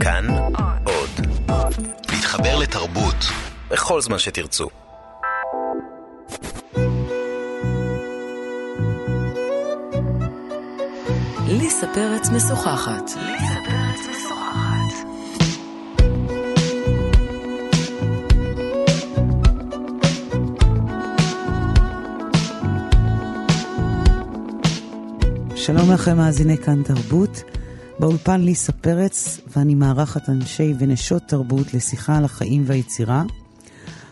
כאן עוד. להתחבר לתרבות בכל זמן שתרצו. ליסה פרץ משוחחת. שלום לכם מאזיני כאן תרבות. באולפן ליסה פרץ, ואני מארחת אנשי ונשות תרבות לשיחה על החיים והיצירה.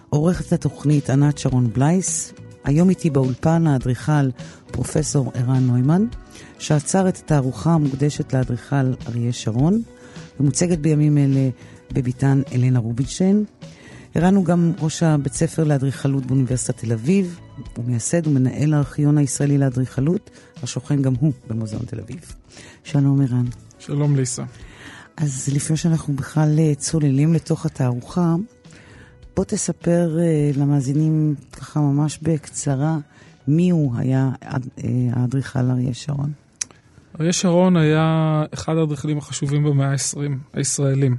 עורכת התוכנית ענת שרון בלייס. היום איתי באולפן האדריכל פרופסור ערן נוימן, שעצר את התערוכה המוקדשת לאדריכל אריה שרון, ומוצגת בימים אלה בביתן אלנה רובינשטיין. ערן הוא גם ראש הבית ספר לאדריכלות באוניברסיטת תל אביב. הוא מייסד ומנהל הארכיון הישראלי לאדריכלות, השוכן גם הוא במוזיאון תל אביב. שלום ערן. שלום ליסה. אז לפני שאנחנו בכלל אה, צוללים לתוך התערוכה, בוא תספר uh, למאזינים ככה ממש בקצרה מי הוא היה uh, האדריכל אריה שרון. אריה שרון היה אחד האדריכלים החשובים במאה ה-20, הישראלים.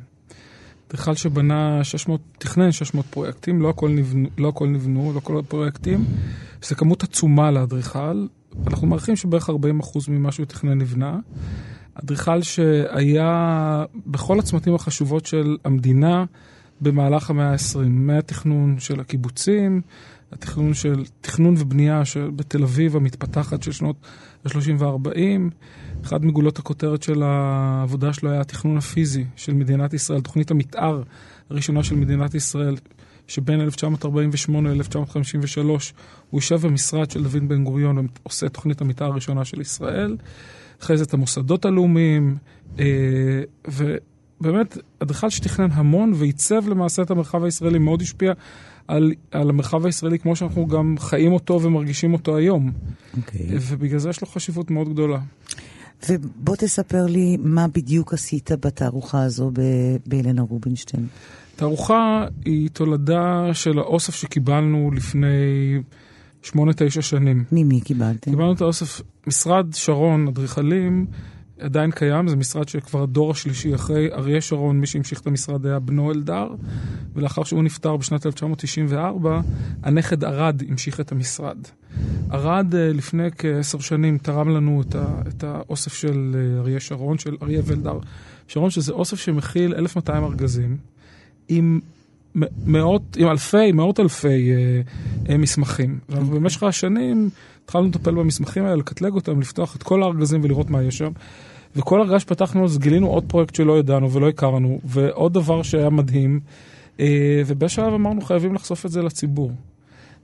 אדריכל שבנה 600, תכנן 600 פרויקטים, לא הכל נבנו, לא הכל נבנו, לא כל הפרויקטים. זו כמות עצומה לאדריכל. אנחנו מעריכים שבערך 40% ממה שהוא תכנן נבנה. אדריכל שהיה בכל הצמתים החשובות של המדינה במהלך המאה ה-20, מהתכנון של הקיבוצים, התכנון של, תכנון ובנייה של, בתל אביב המתפתחת של שנות ה-30 וה-40. אחד מגולות הכותרת של העבודה שלו היה התכנון הפיזי של מדינת ישראל, תוכנית המתאר הראשונה של מדינת ישראל, שבין 1948 ל-1953 הוא יושב במשרד של דוד בן גוריון ועושה את תוכנית המתאר הראשונה של ישראל. אחרי זה את המוסדות הלאומיים, אה, ובאמת, אדריכל שתכנן המון ועיצב למעשה את המרחב הישראלי, מאוד השפיע על, על המרחב הישראלי כמו שאנחנו גם חיים אותו ומרגישים אותו היום. Okay. אוקיי. ובגלל זה יש לו חשיבות מאוד גדולה. ובוא תספר לי מה בדיוק עשית בתערוכה הזו באלנה רובינשטיין. תערוכה היא תולדה של האוסף שקיבלנו לפני שמונה, תשע שנים. ממי קיבלתם? קיבלנו את האוסף, משרד שרון, אדריכלים, עדיין קיים, זה משרד שכבר הדור השלישי אחרי אריה שרון, מי שהמשיך את המשרד היה בנו אלדר, ולאחר שהוא נפטר בשנת 1994, הנכד ארד המשיך את המשרד. ארד אה, לפני כעשר שנים תרם לנו את, ה, את האוסף של אה, אריה שרון, של אריה ולדר שרון, שזה אוסף שמכיל 1,200 ארגזים, עם מאות, עם אלפי, מאות אלפי אה, אה, מסמכים. ואנחנו. במשך השנים התחלנו לטפל במסמכים האלה, לקטלג אותם, לפתוח את כל הארגזים ולראות מה יש שם. וכל ארגז שפתחנו, אז גילינו עוד פרויקט שלא ידענו ולא הכרנו, ועוד דבר שהיה מדהים. אה, ובשלב אמרנו, חייבים לחשוף את זה לציבור.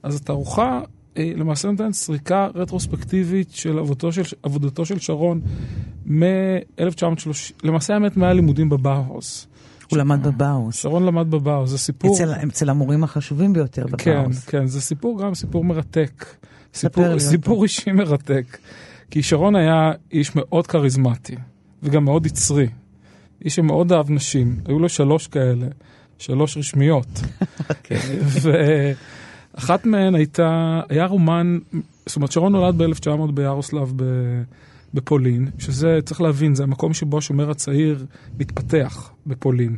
אז התערוכה אה, למעשה נותנת סריקה רטרוספקטיבית של עבודתו של, עבודתו של שרון מ-1930, למעשה האמת מהלימודים בבאוהוס. הוא למד בבאוס. שרון למד בבאוס, זה סיפור... אצל, אצל המורים החשובים ביותר בבאוס. כן, כן, זה סיפור גם סיפור מרתק. סיפור, סיפור אישי מרתק. כי שרון היה איש מאוד כריזמטי, וגם מאוד יצרי. איש שמאוד אהב נשים, היו לו שלוש כאלה, שלוש רשמיות. אוקיי. ואחת מהן הייתה, היה רומן, זאת אומרת שרון נולד ב-1900 ביארוסלב בפולין, שזה, צריך להבין, זה המקום שבו השומר הצעיר מתפתח בפולין.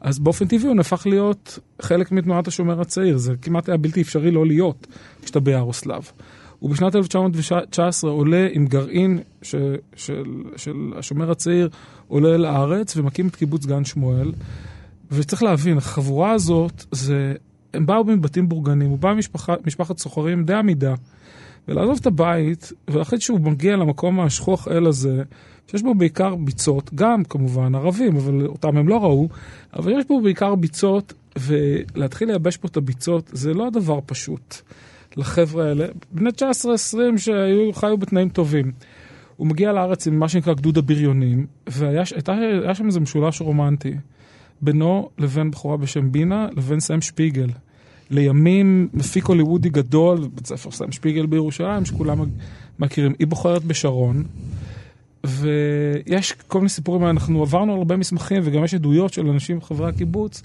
אז באופן טבעי הוא נהפך להיות חלק מתנועת השומר הצעיר, זה כמעט היה בלתי אפשרי לא להיות כשאתה ביארוסלב. הוא בשנת 1919 עולה עם גרעין ש, של, של השומר הצעיר, עולה לארץ ומקים את קיבוץ גן שמואל. וצריך להבין, החבורה הזאת, זה, הם באו מבתים בורגנים, הוא בא ממשפחת סוחרים די עמידה. ולעזוב את הבית, ולהחליט שהוא מגיע למקום השכוח אל הזה, שיש בו בעיקר ביצות, גם כמובן ערבים, אבל אותם הם לא ראו, אבל יש בו בעיקר ביצות, ולהתחיל לייבש פה את הביצות זה לא הדבר פשוט לחבר'ה האלה. בני 19-20 שחיו בתנאים טובים. הוא מגיע לארץ עם מה שנקרא גדוד הבריונים, והיה שם איזה משולש רומנטי בינו לבין בחורה בשם בינה לבין סם שפיגל. לימים מפיק הוליוודי גדול, בית ספר סם שפיגל בירושלים, שכולם מכירים. היא בוחרת בשרון, ויש כל מיני סיפורים, אנחנו עברנו הרבה מסמכים, וגם יש עדויות של אנשים חברי הקיבוץ,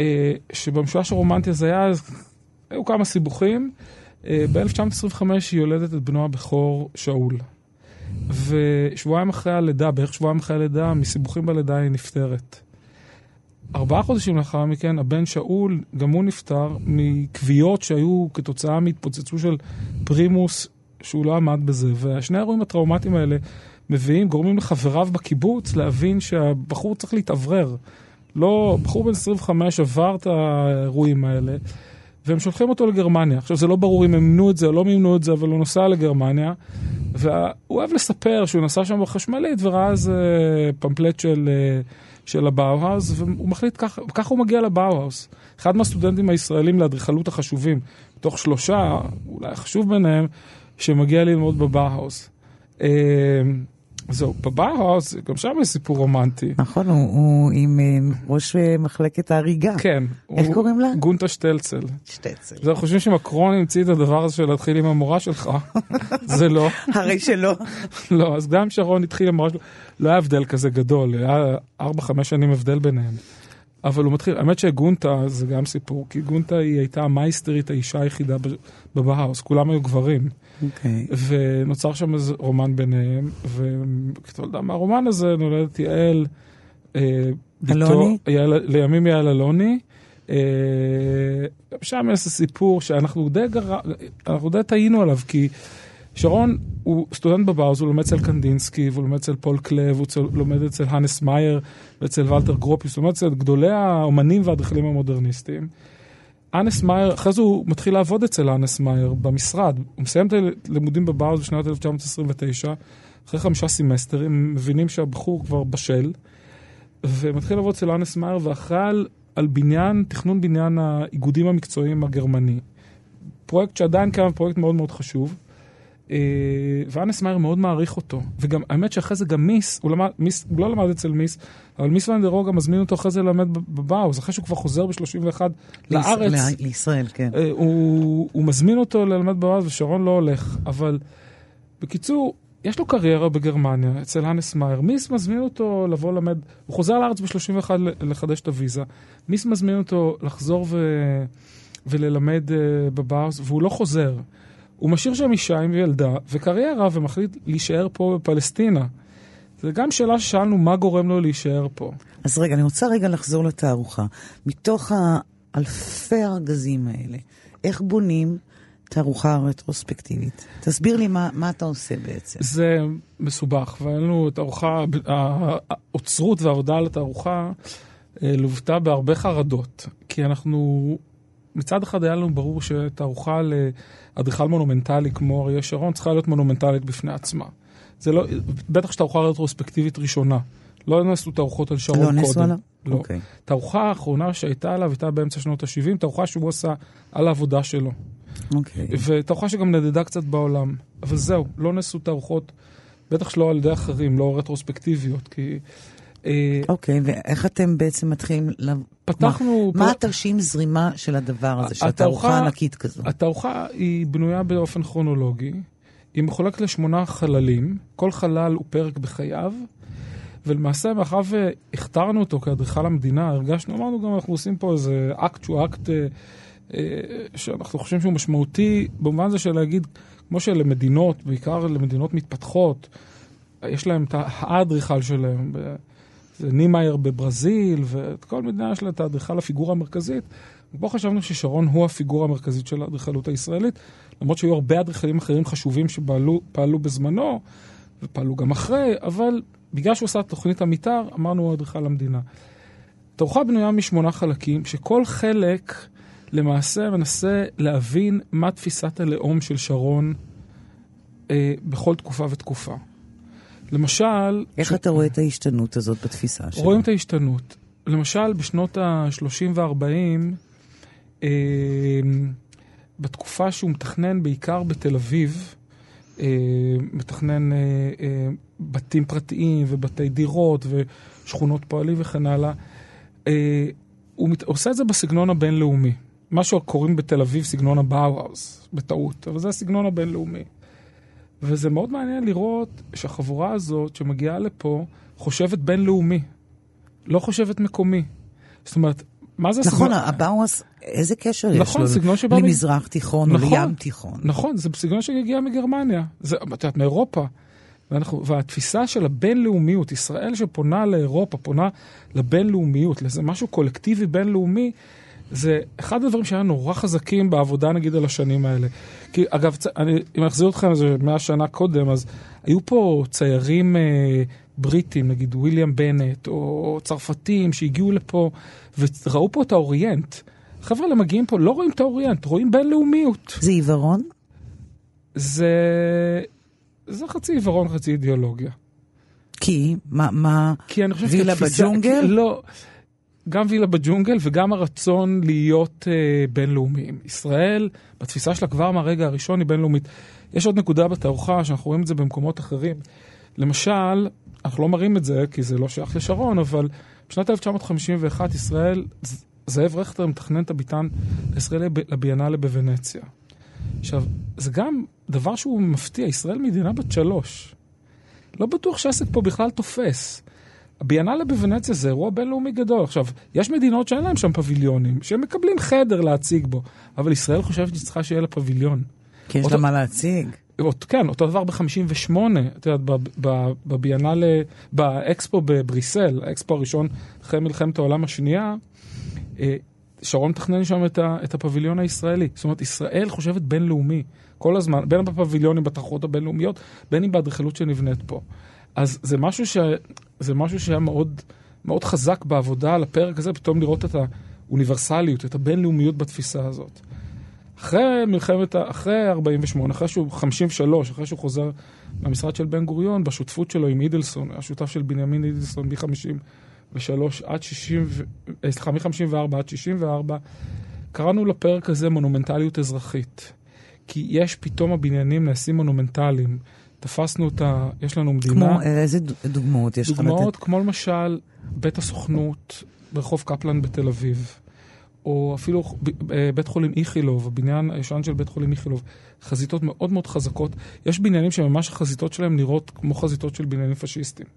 אה, שבמשולש הרומנטי הזה היה, היו כמה סיבוכים. אה, ב-1925 היא יולדת את בנו הבכור שאול. ושבועיים אחרי הלידה, בערך שבועיים אחרי הלידה, מסיבוכים בלידה היא נפטרת. ארבעה חודשים לאחר מכן, הבן שאול, גם הוא נפטר מכוויות שהיו כתוצאה מהתפוצצות של פרימוס, שהוא לא עמד בזה. ושני האירועים הטראומטיים האלה מביאים, גורמים לחבריו בקיבוץ להבין שהבחור צריך להתאוורר. לא, בחור בן 25 עבר את האירועים האלה, והם שולחים אותו לגרמניה. עכשיו, זה לא ברור אם הם מימנו את זה או לא מימנו את זה, אבל הוא נוסע לגרמניה, והוא אוהב לספר שהוא נסע שם בחשמלית וראה איזה פמפלט של, אה, של הבאו-האוס, והוא מחליט ככה, ככה הוא מגיע לבאו-האוס. אחד מהסטודנטים הישראלים לאדריכלות החשובים, מתוך שלושה, אולי החשוב ביניהם, שמגיע ללמוד בבאו-האוס. זהו, בבאו-האוס, גם שם יש סיפור רומנטי. נכון, הוא, הוא עם אה, ראש אה, מחלקת האריגה. כן. איך הוא, קוראים לה? גונטה שטולצל. שטולצל. אנחנו חושבים שמקרון המציא את הדבר הזה של להתחיל עם המורה שלך. זה לא. הרי שלא. לא, אז גם שרון התחיל עם המורה שלו, לא היה הבדל כזה גדול, היה 4-5 שנים הבדל ביניהם. אבל הוא מתחיל, האמת שגונטה זה גם סיפור, כי גונטה היא הייתה המייסטרית, האישה היחידה בבהאוס, כולם היו גברים. אוקיי. ונוצר שם איזה רומן ביניהם, וכתולדה מהרומן הזה נולדת יעל, אה, אלוני? יעל, לימים יעל אלוני. אה, שם יש סיפור שאנחנו די, גר... אנחנו די טעינו עליו, כי שרון הוא סטודנט בבאוהאוס, הוא לומד אצל קנדינסקי, והוא לומד אצל פול קלה, הוא לומד אצל האנס מאייר ואצל ולטר גרופיוס, הוא לומד אצל גדולי האומנים והאדריכלים המודרניסטים. אנס מאייר, אחרי זה הוא מתחיל לעבוד אצל אנס מאייר במשרד. הוא מסיים את הלימודים בבאוהאוס בשנת 1929, אחרי חמישה סמסטרים, מבינים שהבחור כבר בשל, ומתחיל לעבוד אצל אנס מאייר ואחראי על, על בניין, תכנון בניין האיגודים המקצועיים הגרמני. פרויקט שעדיין קיים, פרויקט מאוד מאוד חשוב. אה, ואנס מאייר מאוד מעריך אותו. וגם, האמת שאחרי זה גם מיס, הוא, למד, מיס, לא למד אצל מיס, אבל מיס ואנדרוגה מזמין אותו אחרי זה ללמד בבאוז, אחרי שהוא כבר חוזר ב-31 לארץ. ליש- לישראל, כן. אה, הוא, הוא מזמין אותו ללמד בבאוז ושרון לא הולך, אבל בקיצור, יש לו קריירה בגרמניה אצל האנס מאייר, מיס מזמין אותו לבוא ללמד, הוא חוזר לארץ ב-31 לחדש את הוויזה, מיס מזמין אותו לחזור ו... וללמד uh, בבאוז, והוא לא חוזר. הוא משאיר שם אישה עם ילדה וקריירה ומחליט להישאר פה בפלסטינה. זו גם שאלה ששאלנו מה גורם לו להישאר פה. אז רגע, אני רוצה רגע לחזור לתערוכה. מתוך האלפי הארגזים האלה, איך בונים תערוכה רטרוספקטיבית? תסביר לי מה, מה אתה עושה בעצם. זה מסובך, והיה לנו את הארוחה, האוצרות והעבודה על התערוכה אה, לוותה בהרבה חרדות, כי אנחנו, מצד אחד היה לנו ברור שתערוכה לאדריכל מונומנטלי כמו אריה שרון צריכה להיות מונומנטלית בפני עצמה. זה לא, בטח שתערוכה רטרוספקטיבית ראשונה. לא נעשו תערוכות על שרון לא קודם. נעשו עליו? לא. אוקיי. תערוכה האחרונה שהייתה עליו הייתה באמצע שנות ה-70, תערוכה שהוא עשה על העבודה שלו. אוקיי. ותערוכה שגם נדדה קצת בעולם. אבל זהו, לא נעשו תערוכות, בטח שלא על ידי אחרים, לא רטרוספקטיביות, כי... אה, אוקיי, ואיך אתם בעצם מתחילים... פתחנו... מה התרשים זרימה של הדבר הזה, של התערוכה- התערוכה ענקית כזו? התערוכה היא בנויה באופן כרונולוגי, היא מחולקת לשמונה חללים, כל חלל הוא פרק בחייו, ולמעשה, מאחר והכתרנו אותו כאדריכל המדינה, הרגשנו, אמרנו גם, אנחנו עושים פה איזה אקט שהוא אקט אה, אה, שאנחנו חושבים שהוא משמעותי, במובן זה של להגיד, כמו שלמדינות, בעיקר למדינות מתפתחות, יש להם את האדריכל שלהם, נימאייר בברזיל, ואת כל מדינה יש את האדריכל הפיגורה המרכזית. ופה חשבנו ששרון הוא הפיגורה המרכזית של האדריכלות הישראלית, למרות שהיו הרבה אדריכלים אחרים חשובים שפעלו פעלו בזמנו, ופעלו גם אחרי, אבל בגלל שהוא עשה את תוכנית המתאר, אמרנו הוא אדריכל המדינה. תערוכה בנויה משמונה חלקים, שכל חלק למעשה מנסה להבין מה תפיסת הלאום של שרון אה, בכל תקופה ותקופה. למשל... איך ש- אתה רואה את ההשתנות הזאת בתפיסה שלו? רואים את ההשתנות. למשל, בשנות ה-30 וה-40, אה, בתקופה שהוא מתכנן בעיקר בתל אביב, אה, מתכנן אה, אה, בתים פרטיים ובתי דירות ושכונות פועלים וכן הלאה, אה, הוא מת, עושה את זה בסגנון הבינלאומי. מה שקוראים בתל אביב סגנון הבאו-האוס, בטעות, אבל זה הסגנון הבינלאומי. וזה מאוד מעניין לראות שהחבורה הזאת שמגיעה לפה חושבת בינלאומי, לא חושבת מקומי. זאת אומרת, מה זה נכון, סגנון- הבאוהאוס, איזה קשר יש לו? נכון, סגנון שבא למזרח תיכון או נכון, לים תיכון. נכון, זה סגנון שהגיע מגרמניה. זה, את יודעת, מאירופה. ואנחנו, והתפיסה של הבינלאומיות, ישראל שפונה לאירופה, פונה לבינלאומיות, לאיזה משהו קולקטיבי בינלאומי, זה אחד הדברים שהיה נורא חזקים בעבודה נגיד על השנים האלה. כי אגב, אני, אם אחזיר אתכם איזה מאה שנה קודם, אז היו פה ציירים אה, בריטים, נגיד וויליאם בנט, או צרפתים שהגיעו לפה וראו פה את האוריינט. חבר'ה האלה מגיעים פה, לא רואים את האוריינט, רואים בינלאומיות. זה עיוורון? זה... זה חצי עיוורון, חצי אידיאולוגיה. כי? מה, מה כי אני חושב וילה כתפיסה- בג'ונגל? כי- לא, גם וילה בג'ונגל וגם הרצון להיות אה, בינלאומיים. ישראל, בתפיסה שלה כבר מהרגע הראשון היא בינלאומית. יש עוד נקודה בתערוכה שאנחנו רואים את זה במקומות אחרים. למשל, אנחנו לא מראים את זה כי זה לא שייך לשרון, אבל בשנת 1951 ישראל, זאב רכטר מתכנן את הביתן הישראלי ב- לביאנלה בוונציה. עכשיו, זה גם דבר שהוא מפתיע, ישראל מדינה בת שלוש. לא בטוח שהעסק פה בכלל תופס. הביאנלה בוונציה זה אירוע בינלאומי גדול. עכשיו, יש מדינות שאין להם שם פביליונים, שהם מקבלים חדר להציג בו, אבל ישראל חושבת שהיא צריכה שיהיה לה פביליון. כי יש אותו- לה מה להציג. כן, אותו דבר ב-58, את יודעת, בביאנלה, באקספו בבריסל, האקספו הראשון אחרי מלחמת העולם השנייה, אה, שרון מתכנן שם את, ה, את הפביליון הישראלי. זאת אומרת, ישראל חושבת בינלאומי כל הזמן, בין בפביליונים, בתחרות הבינלאומיות, בין אם באדריכלות שנבנית פה. אז זה משהו, ש, זה משהו שהיה מאוד, מאוד חזק בעבודה על הפרק הזה, פתאום לראות את האוניברסליות, את הבינלאומיות בתפיסה הזאת. אחרי מלחמת, אחרי 48, אחרי שהוא 53, אחרי שהוא חוזר למשרד של בן גוריון, בשותפות שלו עם אידלסון, היה שותף של בנימין אידלסון מ-53 עד 60, ו- אה, סליחה, מ-54 עד 64, קראנו לפרק הזה מונומנטליות אזרחית. כי יש פתאום הבניינים נעשים מונומנטליים. תפסנו את ה... יש לנו מדינה... כמו, איזה דוגמאות יש לך לתת? דוגמאות כמו למשל בית הסוכנות ברחוב קפלן בתל אביב, או אפילו אה, בית חולים איכילוב, הבניין הישן של בית חולים איכילוב, חזיתות מאוד מאוד חזקות. יש בניינים שממש החזיתות שלהם נראות כמו חזיתות של בניינים פשיסטיים.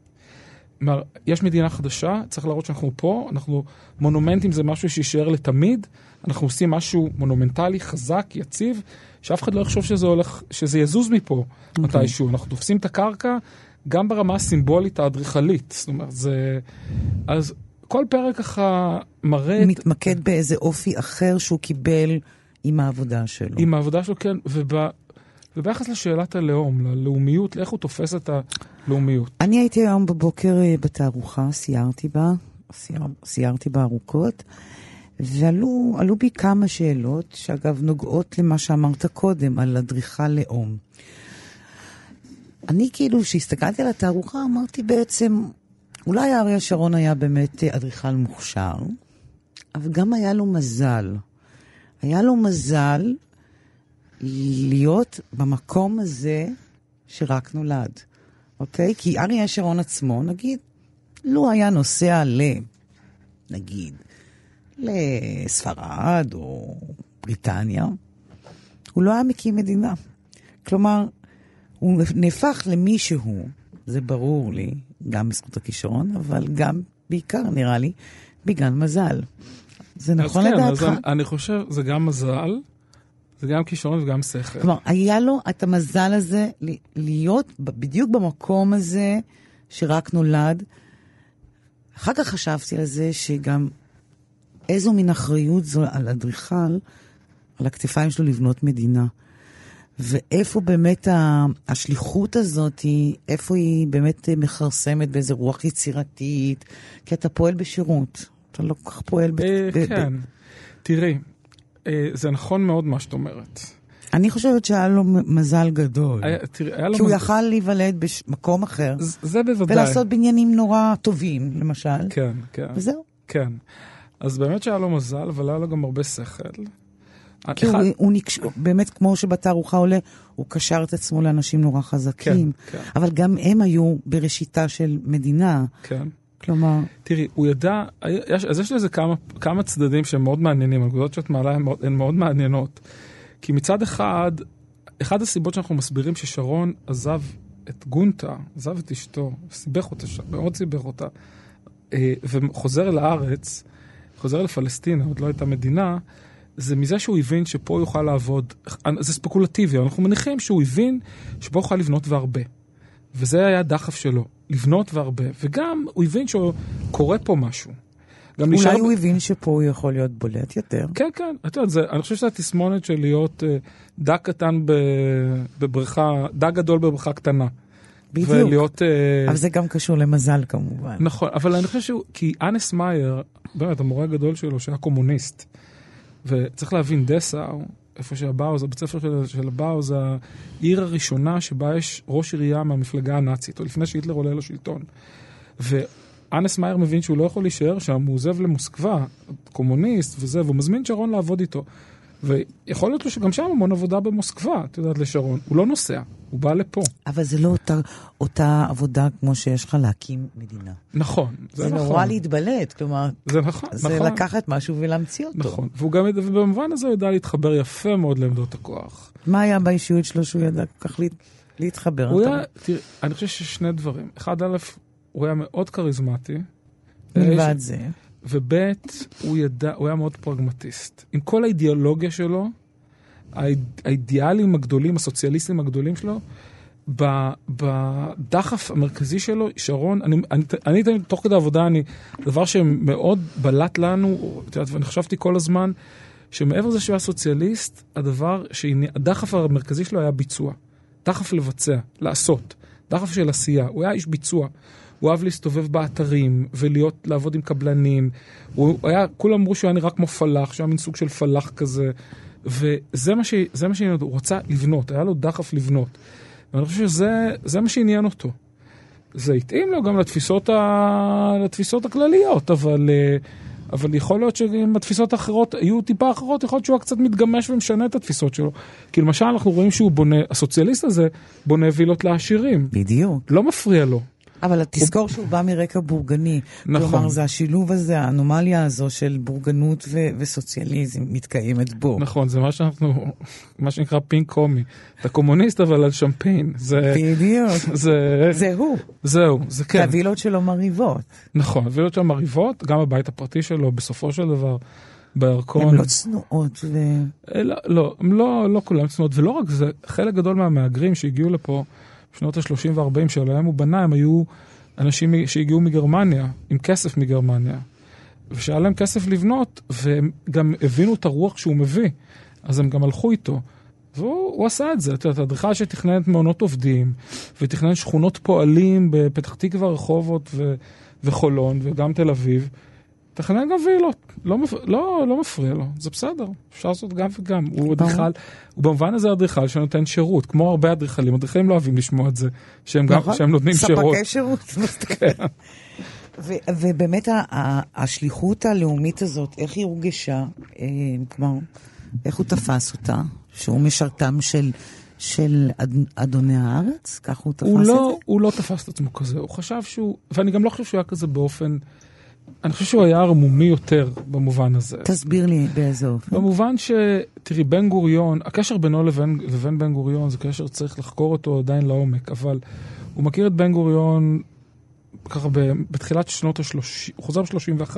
כלומר, יש מדינה חדשה, צריך להראות שאנחנו פה, אנחנו, מונומנטים זה משהו שיישאר לתמיד, אנחנו עושים משהו מונומנטלי, חזק, יציב, שאף אחד לא יחשוב שזה הולך, שזה יזוז מפה okay. מתישהו. אנחנו תופסים את הקרקע גם ברמה הסימבולית האדריכלית. זאת אומרת, זה... אז כל פרק ככה מראה... מתמקד באיזה אופי אחר שהוא קיבל עם העבודה שלו. עם העבודה שלו, כן, וב... וביחס לשאלת הלאום, ללאומיות, לאיך הוא תופס את הלאומיות. אני הייתי היום בבוקר אה, בתערוכה, סיירתי בה, סייר, סיירתי בה ארוכות, ועלו עלו בי כמה שאלות, שאגב נוגעות למה שאמרת קודם, על אדריכל לאום. אני כאילו, כשהסתכלתי על התערוכה, אמרתי בעצם, אולי אריה שרון היה באמת אדריכל מוכשר, אבל גם היה לו מזל. היה לו מזל להיות במקום הזה שרק נולד. אוקיי? כי אריה שרון עצמו, נגיד, לו היה נוסע ל... נגיד, לספרד או בריטניה, הוא לא היה מקים מדינה. כלומר, הוא נהפך למישהו, זה ברור לי, גם בזכות הכישרון, אבל גם, בעיקר נראה לי, בגלל מזל. זה נכון כן, לדעתך? אז אני, אני חושב, זה גם מזל, זה גם כישרון וגם שכל. כלומר, היה לו את המזל הזה להיות בדיוק במקום הזה שרק נולד. אחר כך חשבתי על זה שגם איזו מין אחריות זו על אדריכל, על הכתפיים שלו לבנות מדינה. ואיפה באמת השליחות הזאת, היא, איפה היא באמת מכרסמת באיזה רוח יצירתית, כי אתה פועל בשירות. אתה לא כל כך פועל ב... אה, כן, תראי, אה, זה נכון מאוד מה שאת אומרת. אני חושבת שהיה לו מזל גדול. היה, תראי, היה לו... כי הוא מזל- יכל להיוולד במקום אחר, זה בוודאי. ולעשות בניינים נורא טובים, למשל, כן, כן, וזהו. כן. אז באמת שהיה לו מזל, אבל היה לו גם הרבה שכל. כי הוא, אחד- הוא נקש... באמת, כמו שבתערוכה עולה, הוא קשר את עצמו לאנשים נורא חזקים. כן, כן. אבל גם הם היו בראשיתה של מדינה. כן. כלומר, תראי, הוא ידע, יש, אז יש לזה כמה, כמה צדדים שהם מאוד מעניינים, הנקודות שאת מעלה הן מאוד, הן מאוד מעניינות. כי מצד אחד, אחד הסיבות שאנחנו מסבירים ששרון עזב את גונטה, עזב את אשתו, סיבך אותה, מאוד סיבך אותה, אה, וחוזר לארץ, חוזר לפלסטינה, עוד לא הייתה מדינה, זה מזה שהוא הבין שפה הוא יוכל לעבוד, זה ספקולטיבי, אנחנו מניחים שהוא הבין שפה הוא יוכל לבנות והרבה. וזה היה הדחף שלו, לבנות והרבה. וגם הוא הבין שקורה פה משהו. אולי נשאר... הוא הבין שפה הוא יכול להיות בולט יותר. כן, כן. את יודעת, אני חושב שזו התסמונת של להיות uh, דג קטן בבריכה, דג גדול בבריכה קטנה. בדיוק. ולהיות... Uh... אבל זה גם קשור למזל כמובן. נכון, אבל אני חושב שהוא... כי אנס מאייר, באמת, המורה הגדול שלו, שהיה קומוניסט, וצריך להבין, דסאו, איפה שהבאוז, הבית ספר של, של הבאוז, זה העיר הראשונה שבה יש ראש עירייה מהמפלגה הנאצית, או לפני שהיטלר עולה לשלטון. ואנס מאייר מבין שהוא לא יכול להישאר שם, הוא עוזב למוסקבה, קומוניסט וזה, והוא מזמין שרון לעבוד איתו. ויכול להיות לו שגם שם המון עבודה במוסקבה, את יודעת, לשרון. הוא לא נוסע, הוא בא לפה. אבל זה לא אותה, אותה עבודה כמו שיש לך להקים מדינה. נכון, זה, זה נכון. זה נורא להתבלט, כלומר... זה נכון, זה נכון. זה לקחת משהו ולהמציא אותו. נכון, והוא גם, ובמובן הזה הוא ידע להתחבר יפה מאוד לעמדות הכוח. מה היה באישיות שלו שהוא ידע כל כך להת, להתחבר? הוא היה, תראה, אני חושב ששני דברים. אחד, א', הוא היה מאוד כריזמטי. מלבד זה. וב' הוא ידע, הוא היה מאוד פרגמטיסט. עם כל האידיאולוגיה שלו, האידיאלים הגדולים, הסוציאליסטים הגדולים שלו, בדחף המרכזי שלו, שרון, אני, אני תוך כדי עבודה, אני, דבר שמאוד בלט לנו, את יודעת, ואני חשבתי כל הזמן, שמעבר לזה שהוא היה סוציאליסט, הדבר, הדחף המרכזי שלו היה ביצוע. דחף לבצע, לעשות. דחף של עשייה. הוא היה איש ביצוע. הוא אהב להסתובב באתרים ולהיות, לעבוד עם קבלנים. הוא היה, כולם אמרו שהוא היה נראה כמו פלאח, שהוא היה מין סוג של פלאח כזה. וזה מה שעניין אותו, הוא רצה לבנות, היה לו דחף לבנות. ואני חושב שזה מה שעניין אותו. זה התאים לו גם לתפיסות, ה, לתפיסות הכלליות, אבל, אה, אבל יכול להיות שאם התפיסות האחרות היו טיפה אחרות, יכול להיות שהוא היה קצת מתגמש ומשנה את התפיסות שלו. כי למשל אנחנו רואים שהוא בונה, הסוציאליסט הזה בונה וילות לעשירים. בדיוק. לא מפריע לו. אבל תזכור שהוא בא מרקע בורגני. נכון. כלומר, זה השילוב הזה, האנומליה הזו של בורגנות ו- וסוציאליזם מתקיימת בו. נכון, זה מה שאנחנו, מה שנקרא פינק קומי. אתה קומוניסט אבל על שמפיין. זה... בדיוק. זה... זה הוא. זהו, זה כן. והווילות שלו מרהיבות. נכון, הווילות שלו מרהיבות, גם הבית הפרטי שלו, בסופו של דבר. בירקון. הן לא צנועות ו... לא, לא, הם לא, לא כולם צנועות, ולא רק זה, חלק גדול מהמהגרים שהגיעו לפה, בשנות ה-30 וה-40 שלהם הוא בנה, הם היו אנשים שהגיעו מגרמניה, עם כסף מגרמניה. ושהיה להם כסף לבנות, והם גם הבינו את הרוח שהוא מביא, אז הם גם הלכו איתו. והוא עשה את זה, את יודעת, אדריכל שתכנן את מעונות עובדים, ותכנן שכונות פועלים בפתח תקווה, רחובות ו- וחולון, וגם תל אביב. תכנן גם וילות, לא, לא, לא מפריע לו, זה בסדר, אפשר לעשות גם וגם. הוא אדריכל, הוא במובן הזה אדריכל שנותן שירות, כמו הרבה אדריכלים, אדריכלים לא אוהבים לשמוע את זה, שהם, גם, נכון. שהם נותנים שירות. ספקי שירות. כן. ובאמת השליחות הלאומית הזאת, איך היא הורגשה, אה, כלומר, איך הוא תפס אותה, שהוא משרתם של... של אד, אדוני הארץ? ככה הוא תפס הוא את לא, זה? הוא לא תפס את עצמו כזה, הוא חשב שהוא, ואני גם לא חושב שהוא היה כזה באופן אני חושב שהוא היה ערמומי יותר במובן הזה. תסביר לי באיזה אופן. במובן ש... תראי, בן גוריון, הקשר בינו לבין, לבין בן גוריון זה קשר שצריך לחקור אותו עדיין לעומק, אבל הוא מכיר את בן גוריון ככה ב, בתחילת שנות ה-30, הוא חוזר ב-31,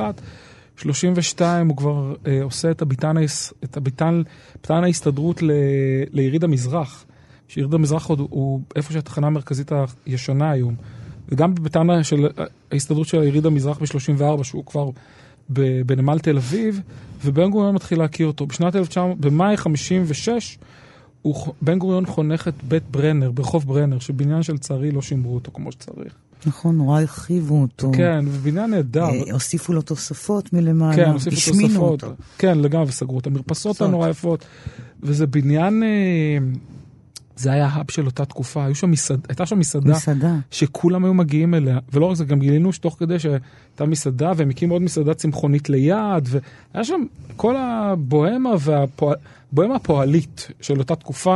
32 הוא כבר אה, עושה את הביתן, את הביתן, ביתן ההסתדרות ל, ליריד המזרח. שיריד המזרח הוא, הוא איפה שהתחנה המרכזית הישנה היום. וגם בביתן של ההסתדרות של היריד המזרח ב-34, שהוא כבר בנמל תל אביב, ובן גוריון מתחיל להכיר אותו. בשנת 1900, במאי 56, הוא, בן גוריון חונך את בית ברנר, ברחוב ברנר, שבניין שלצערי לא שימרו אותו כמו שצריך. נכון, נורא הרחיבו אותו. כן, ובניין נהדר. אה, הוסיפו לו תוספות מלמעלה, כן, הוסיפו תוספות. אותו. כן, לגמרי, סגרו את המרפסות הנורא יפות. וזה בניין... אה, זה היה האב של אותה תקופה, היו שם מסעד, הייתה שם מסעדה, מסעדה, שכולם היו מגיעים אליה, ולא רק זה, גם גילינו שתוך כדי שהייתה מסעדה, והם הקימו עוד מסעדה צמחונית ליד, והיה שם כל הבוהמה והבוהמה הפועלית של אותה תקופה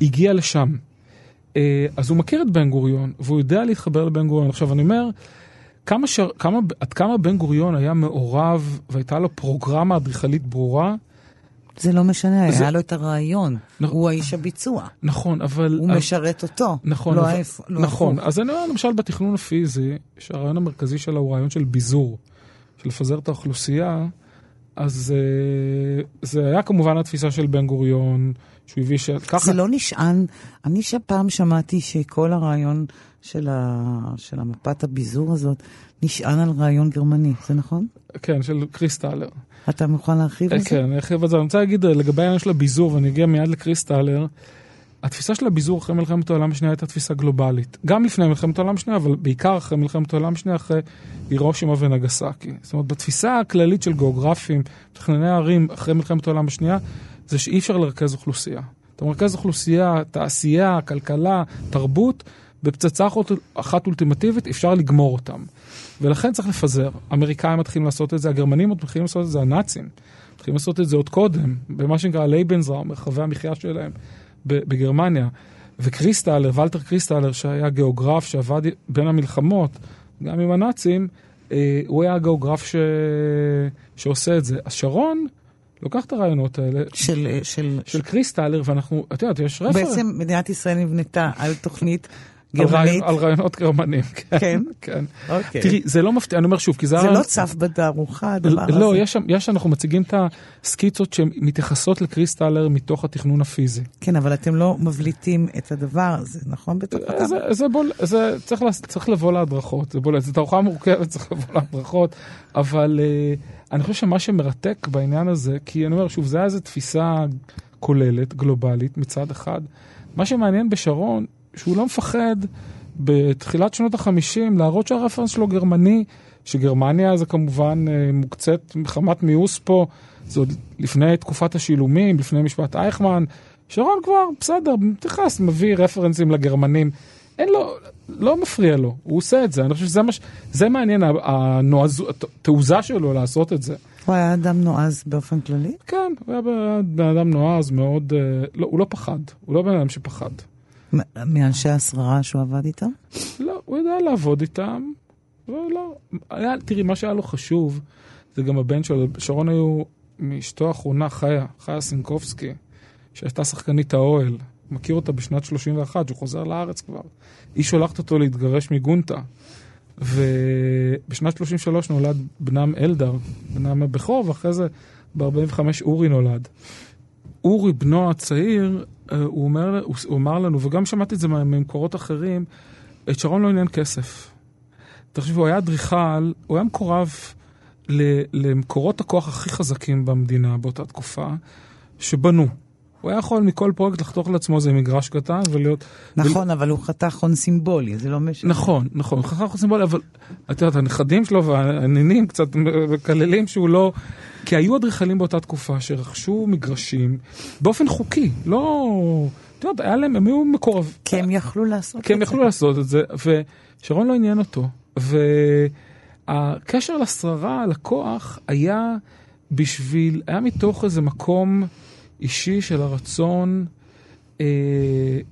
הגיעה לשם. אה, אז הוא מכיר את בן גוריון, והוא יודע להתחבר לבן גוריון. עכשיו אני אומר, כמה ש... כמה... עד כמה בן גוריון היה מעורב והייתה לו פרוגרמה אדריכלית ברורה, זה לא משנה, זה... היה לו את הרעיון, נכ... הוא האיש הביצוע. נכון, אבל... הוא אבל... משרת אותו, נכון, לא אבל... ההפך. לא נכון, אז אני אומר למשל בתכנון הפיזי, שהרעיון המרכזי שלה הוא רעיון של ביזור, של לפזר את האוכלוסייה, אז אה, זה היה כמובן התפיסה של בן גוריון, שהוא הביא ש... ככה... זה לא נשען, אני שפעם שמעתי שכל הרעיון של, ה... של המפת הביזור הזאת נשען על רעיון גרמני, זה נכון? כן, של קריסטלר. אתה מוכן להרחיב על זה? כן, אני ארחיב על זה. אני רוצה להגיד לגבי העניין של הביזור, ואני אגיע מיד לקריסטלר. התפיסה של הביזור אחרי מלחמת העולם השנייה הייתה תפיסה גלובלית. גם לפני מלחמת העולם השנייה, אבל בעיקר אחרי מלחמת העולם השנייה, אחרי הירושימה ונגסקי. זאת אומרת, בתפיסה הכללית של גיאוגרפים, מתכנני הערים אחרי מלחמת העולם השנייה, זה שאי אפשר לרכז אוכלוסייה. אתה מרכז אוכלוסייה, תעשייה, כלכלה, תרבות, בפצצה אחת אולטימטיבית אפשר לגמור אותם. ולכן צריך לפזר. האמריקאים מתחילים לעשות את זה, הגרמנים מתחילים לעשות את זה, הנאצים. מתחילים לעשות את זה עוד קודם, במה שנקרא Lebensraum, מרחבי המחיה שלהם. בגרמניה. וקריסטלר, ולטר קריסטלר, שהיה גיאוגרף שעבד בין המלחמות, גם עם הנאצים, אה, הוא היה הגיאוגרף ש... שעושה את זה. אז שרון לוקח את הרעיונות האלה של, של, של קריסטלר, ואנחנו, את יודעת, יש reference. בעצם מדינת ישראל נבנתה על תוכנית גרמנית. על רעיונות גרמנים, כן. כן? כן. אוקיי. תראי, זה לא מפתיע, אני אומר שוב, כי זה... זה לא צף בתערוכה, הדבר הזה. לא, יש, יש, אנחנו מציגים את הסקיצות שמתייחסות לקריסטלר מתוך התכנון הפיזי. כן, אבל אתם לא מבליטים את הדבר הזה, נכון? בתוך זה, בול, זה צריך, צריך לבוא להדרכות, זה בולט, זו תערוכה מורכבת, צריך לבוא להדרכות, אבל uh, אני חושב שמה שמרתק בעניין הזה, כי אני אומר, שוב, זה היה איזו תפיסה כוללת, גלובלית, מצד אחד. מה שמעניין בשרון, שהוא לא מפחד בתחילת שנות החמישים להראות שהרפרנס שלו גרמני, שגרמניה זה כמובן אה, מוקצת מחמת מיאוס פה, זה עוד לפני תקופת השילומים, לפני משפט אייכמן. שרון כבר, בסדר, מתייחס, מביא רפרנסים לגרמנים. אין לו, לא מפריע לו, הוא עושה את זה. אני חושב שזה מה ש... זה מעניין, הנועז, התעוזה שלו לעשות את זה. הוא היה אדם נועז באופן כללי? כן, הוא היה בן אדם נועז מאוד, אה, לא, הוא לא פחד, הוא לא בן אדם שפחד. מאנשי השררה שהוא עבד איתם? לא, הוא ידע לעבוד איתם. לא, היה, תראי, מה שהיה לו חשוב, זה גם הבן שלו, שרון היו מאשתו האחרונה, חיה, חיה סינקובסקי, שהייתה שחקנית האוהל. מכיר אותה בשנת 31, שהוא חוזר לארץ כבר. היא שולחת אותו להתגרש מגונטה. ובשנת 33 נולד בנם אלדר, בנם הבכור, ואחרי זה ב-45 אורי נולד. אורי, בנו הצעיר, הוא אומר, הוא אמר לנו, וגם שמעתי את זה ממקורות אחרים, את שרון לא עניין כסף. תחשב, הוא היה אדריכל, הוא היה מקורב למקורות הכוח הכי חזקים במדינה באותה תקופה, שבנו. הוא היה יכול מכל פרויקט לחתוך לעצמו איזה מגרש קטן ולהיות... נכון, ול... אבל הוא חתך הון סימבולי, זה לא משנה. נכון, נכון, הוא חתך הון סימבולי, אבל את יודעת, הנכדים שלו והנינים קצת מקללים שהוא לא... כי היו אדריכלים באותה תקופה שרכשו מגרשים באופן חוקי, לא... את יודעת, היה להם, הם היו מקורב. כי הם יכלו לעשות את זה. כי הם יכלו לעשות את זה, ושרון לא עניין אותו. והקשר לשררה, לכוח, היה בשביל, היה מתוך איזה מקום אישי של הרצון אה,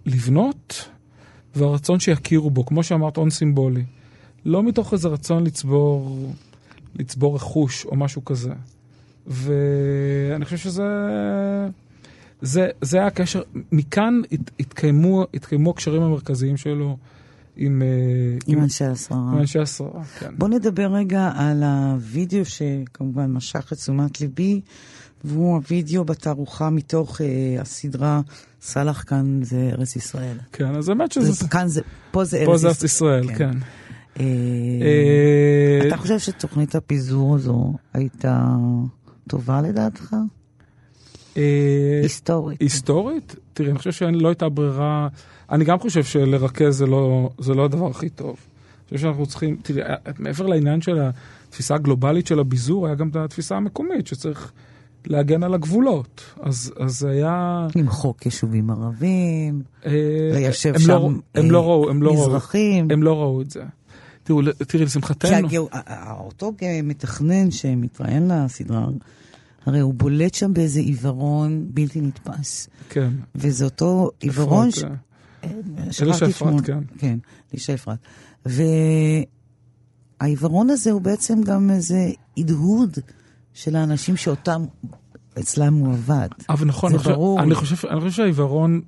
לבנות, והרצון שיכירו בו, כמו שאמרת, הון סימבולי. לא מתוך איזה רצון לצבור, לצבור רכוש או משהו כזה. ואני חושב שזה... זה, זה היה הקשר, מכאן הת, התקיימו, התקיימו הקשרים המרכזיים שלו עם... אה, עם, עם אנשי השררה. עם אנשי השררה, כן. בוא נדבר רגע על הווידאו שכמובן משך את תשומת ליבי, והוא הווידאו בתערוכה מתוך אה, הסדרה סאלח כאן זה ארץ ישראל. כן, אז האמת שזה... זה, כאן זה, פה זה ארץ פה זה ארץ ישראל, כן. כן. אה, אה, אתה חושב שתוכנית הפיזור הזו הייתה... טובה לדעתך? אה, היסטורית. היסטורית? תראי, אני חושב שלא הייתה ברירה, אני גם חושב שלרכז זה לא, זה לא הדבר הכי טוב. אני חושב שאנחנו צריכים, תראי, מעבר לעניין של התפיסה הגלובלית של הביזור, היה גם את התפיסה המקומית, שצריך להגן על הגבולות. אז, אז היה... למחוק יישובים ערבים, אה, ליישב הם שם לא, הם לא ראו, הם לא מזרחים. ראו, הם לא ראו את זה. תראו, תראי, לשמחתנו... אותו מתכנן שמתראיין לסדרה, הרי הוא בולט שם באיזה עיוורון בלתי נתפס. כן. וזה אותו עיוורון... ש... אלישע אפרת, כן. כן, אלישע אפרת. והעיוורון הזה הוא בעצם גם איזה הדהוד של האנשים שאותם, אצלם הוא עבד. אבל נכון, זה ברור. אני חושב, אני חושב שהעיוורון,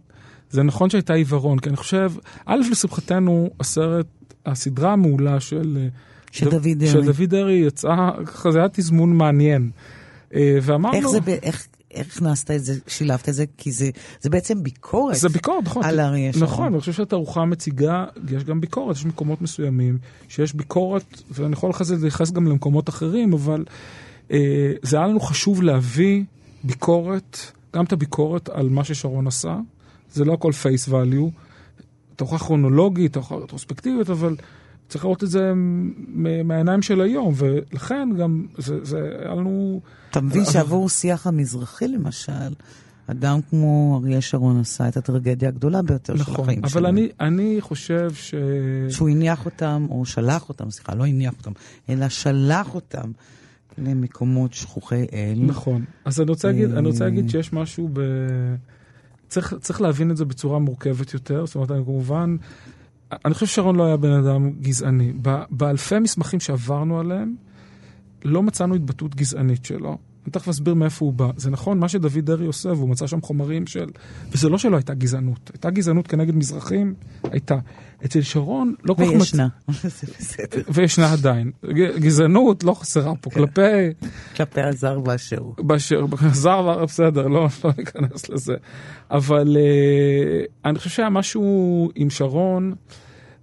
זה נכון שהייתה עיוורון, כי אני חושב, א', לשמחתנו, הסרט הסדרה המעולה של... של דוד דרעי. של דוד דרעי יצאה, ככה זה היה תזמון מעניין. אה, ואמרנו... איך זה, איך, איך הכנסת את זה, שילבת את זה? כי זה, זה בעצם ביקורת. זה ביקורת, נכון. על אריה שרון. נכון, אני חושב שהתערוכה מציגה, יש גם ביקורת, יש מקומות מסוימים שיש ביקורת, ואני יכול אחרי זה להתייחס גם למקומות אחרים, אבל אה, זה היה לנו חשוב להביא ביקורת, גם את הביקורת על מה ששרון עשה. זה לא הכל face value, תערוכה כרונולוגית, תערוכה רטרוספקטיבית, אבל צריך לראות את זה מהעיניים של היום, ולכן גם זה, זה היה לנו... אתה מבין שעבור שיח המזרחי למשל, אדם כמו אריה שרון עשה את הטרגדיה הגדולה ביותר נכון, של החיים שלו. אבל אני, אני חושב ש... שהוא הניח אותם, או שלח אותם, סליחה, לא הניח אותם, אלא שלח אותם למקומות שכוחי אל. נכון. אז אני רוצה להגיד, אני רוצה להגיד שיש משהו ב... צריך, צריך להבין את זה בצורה מורכבת יותר. זאת אומרת, אני כמובן... אני חושב ששרון לא היה בן אדם גזעני. באלפי מסמכים שעברנו עליהם, לא מצאנו התבטאות גזענית שלו. אני תכף אסביר מאיפה הוא בא. זה נכון, מה שדוד דרעי עושה, והוא מצא שם חומרים של... וזה לא שלא הייתה גזענות. הייתה גזענות כנגד מזרחים, הייתה. אצל שרון לא כל כך... וישנה. וישנה עדיין. גזענות לא חסרה פה, כן. כלפי... כלפי הזר באשר הוא. באשר, הזר, בסדר, לא, לא ניכנס לזה. אבל uh, אני חושב שהיה משהו עם שרון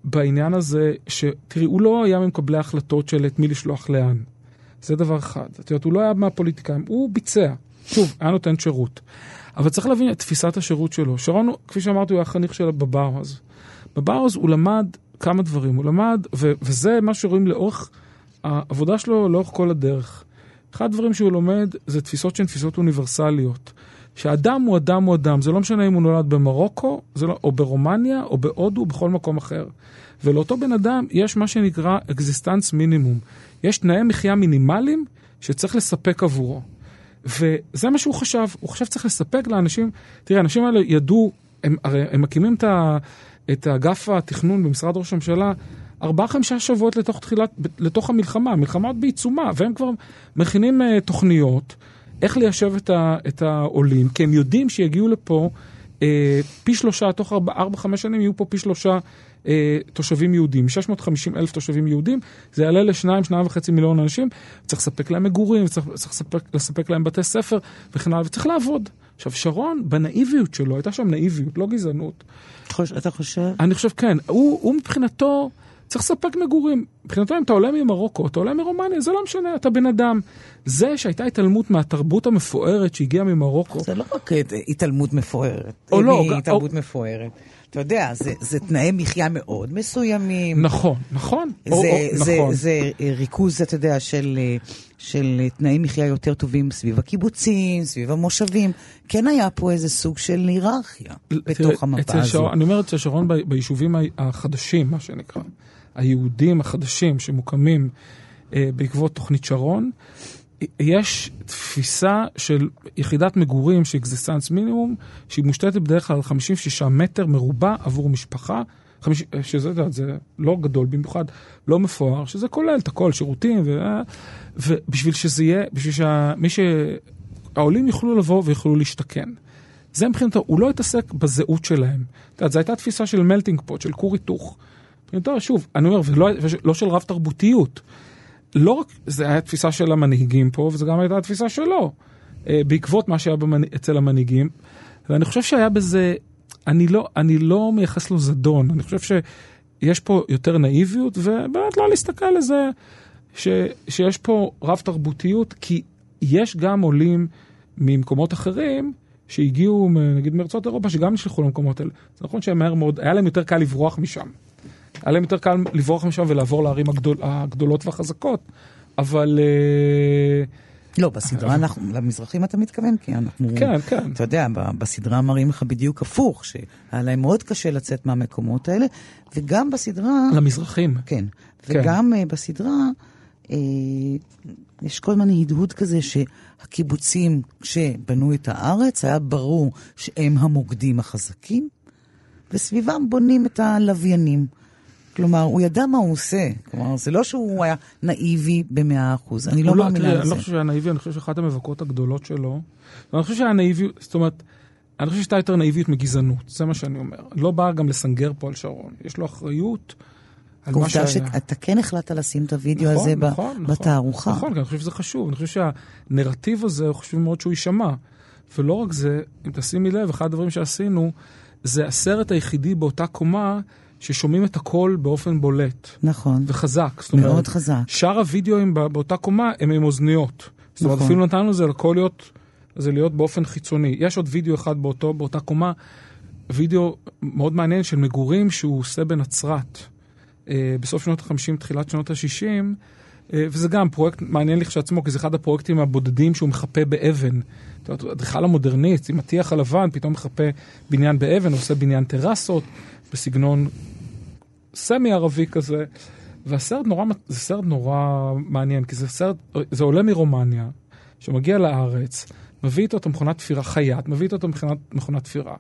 בעניין הזה, שתראי, הוא לא היה ממקבלי ההחלטות של את מי לשלוח לאן. זה דבר אחד. את יודעת, הוא לא היה מהפוליטיקאים, הוא ביצע. שוב, היה נותן שירות. אבל צריך להבין את תפיסת השירות שלו. שרון, כפי שאמרתי, הוא היה חניך של הבאוהאוס. בבאוהאוס הוא למד כמה דברים. הוא למד, ו- וזה מה שרואים לאורך העבודה שלו, לאורך כל הדרך. אחד הדברים שהוא לומד זה תפיסות שהן תפיסות אוניברסליות. שאדם הוא אדם הוא אדם, זה לא משנה אם הוא נולד במרוקו, לא, או ברומניה, או בהודו, או בכל מקום אחר. ולאותו בן אדם יש מה שנקרא existence minimum. יש תנאי מחיה מינימליים שצריך לספק עבורו. וזה מה שהוא חשב, הוא חשב שצריך לספק לאנשים, תראה, האנשים האלה ידעו, הם, הרי הם מקימים את, ה, את אגף התכנון במשרד ראש הממשלה ארבעה-חמישה שבועות לתוך, תחילת, לתוך המלחמה, המלחמה עוד בעיצומה, והם כבר מכינים uh, תוכניות איך ליישב את, ה, את העולים, כי הם יודעים שיגיעו לפה uh, פי שלושה, תוך ארבע-חמש שנים יהיו פה פי שלושה אה, תושבים יהודים, 650 אלף תושבים יהודים, זה יעלה לשניים, שניים וחצי מיליון אנשים, צריך לספק להם מגורים, צריך, צריך לספק, לספק להם בתי ספר וכן הלאה, וצריך לעבוד. עכשיו, שרון, בנאיביות שלו, הייתה שם נאיביות, לא גזענות. אתה חושב? אני חושב, כן. הוא, הוא מבחינתו... צריך לספק מגורים. מבחינתו אם אתה עולה ממרוקו, אתה עולה מרומניה, זה לא משנה, אתה בן אדם. זה שהייתה התעלמות מהתרבות המפוארת שהגיעה ממרוקו... זה לא רק התעלמות מפוארת. או לא. התעלמות או... מפוארת. אתה יודע, זה, זה תנאי מחיה מאוד מסוימים. נכון, נכון. זה, או, או, זה, נכון. זה ריכוז, אתה יודע, של, של תנאי מחיה יותר טובים סביב הקיבוצים, סביב המושבים. כן היה פה איזה סוג של היררכיה בתוך המפה הזו. שרון, אני אומר אצל שרון ביישובים החדשים, מה שנקרא, היהודים החדשים שמוקמים אה, בעקבות תוכנית שרון, יש תפיסה של יחידת מגורים שהיא existence minimum, שהיא מושתתת בדרך כלל על 56 מטר מרובע עבור משפחה, חמיש, שזה זה לא גדול במיוחד, לא מפואר, שזה כולל את הכל, שירותים, ו, ובשביל שזה יהיה, בשביל שמי ש... יוכלו לבוא ויוכלו להשתכן. זה מבחינתו, הוא לא התעסק בזהות שלהם. את יודעת, זו הייתה תפיסה של melting pot, של כור היתוך. מבחינתו, שוב, אני אומר, ולא, ולא של רב תרבותיות. לא רק, זה היה תפיסה של המנהיגים פה, וזה גם הייתה התפיסה שלו, אה, בעקבות מה שהיה במנ... אצל המנהיגים. ואני חושב שהיה בזה, אני לא, אני לא מייחס לו זדון, אני חושב שיש פה יותר נאיביות, ובאמת לא להסתכל על זה ש, שיש פה רב תרבותיות, כי יש גם עולים ממקומות אחרים, שהגיעו נגיד מארצות אירופה, שגם נשלחו למקומות האלה. זה נכון שהם מהר מאוד, היה להם יותר קל לברוח משם. היה להם יותר קל לברוח משם ולעבור לערים הגדול, הגדולות והחזקות, אבל... אה, לא, בסדרה אנחנו, למזרחים אתה מתכוון, כי אנחנו... כן, כן. אתה יודע, בסדרה מראים לך בדיוק הפוך, שהיה להם מאוד קשה לצאת מהמקומות האלה, וגם בסדרה... למזרחים. כן. כן. וגם כן. בסדרה, אה, יש כל מיני הדהוד כזה שהקיבוצים, כשבנו את הארץ, היה ברור שהם המוקדים החזקים, וסביבם בונים את הלוויינים. כלומר, הוא ידע מה הוא עושה. כלומר, זה לא שהוא היה נאיבי במאה אחוז. אני לא, לא מאמינה לזה. אני לא חושב שהוא היה נאיבי, אני חושב שאחת המבקרות הגדולות שלו, אני חושב שהיה נאיבי, זאת אומרת, אני חושב שהייתה יותר נאיביות מגזענות, זה מה שאני אומר. לא בא גם לסנגר פה על שרון. יש לו אחריות, עובדה שאתה כן החלטת לשים את הוידאו נכון, הזה נכון, בתערוכה. נכון, נכון, אני חושב שזה חשוב. אני חושב שהנרטיב הזה, חשוב מאוד שהוא יישמע. ולא רק זה, אם תשימי לב, אחד הדברים שעשינו, זה הסרט היחידי באותה קומה ששומעים את הכל באופן בולט. נכון. וחזק. זאת אומרת, מאוד חזק. שאר הוידאוים באותה קומה הם עם אוזניות. זאת אומרת, נכון. אפילו נתנו לזה לכל להיות, זה להיות באופן חיצוני. יש עוד וידאו אחד באותו, באותה קומה, וידאו מאוד מעניין של מגורים שהוא עושה בנצרת. אה, בסוף שנות ה-50, תחילת שנות ה-60, אה, וזה גם פרויקט מעניין לכשעצמו, כי זה אחד הפרויקטים הבודדים שהוא מחפה באבן. אדריכל המודרניסט, עם הטיח הלבן, פתאום מחפה בניין באבן, עושה בניין טרסות, בסגנון סמי ערבי כזה. והסרט נורא, זה סרט נורא מעניין, כי זה סרט, זה עולה מרומניה, שמגיע לארץ, מביא איתו את המכונת תפירה, חייט, מביא איתו את המכונת תפירה.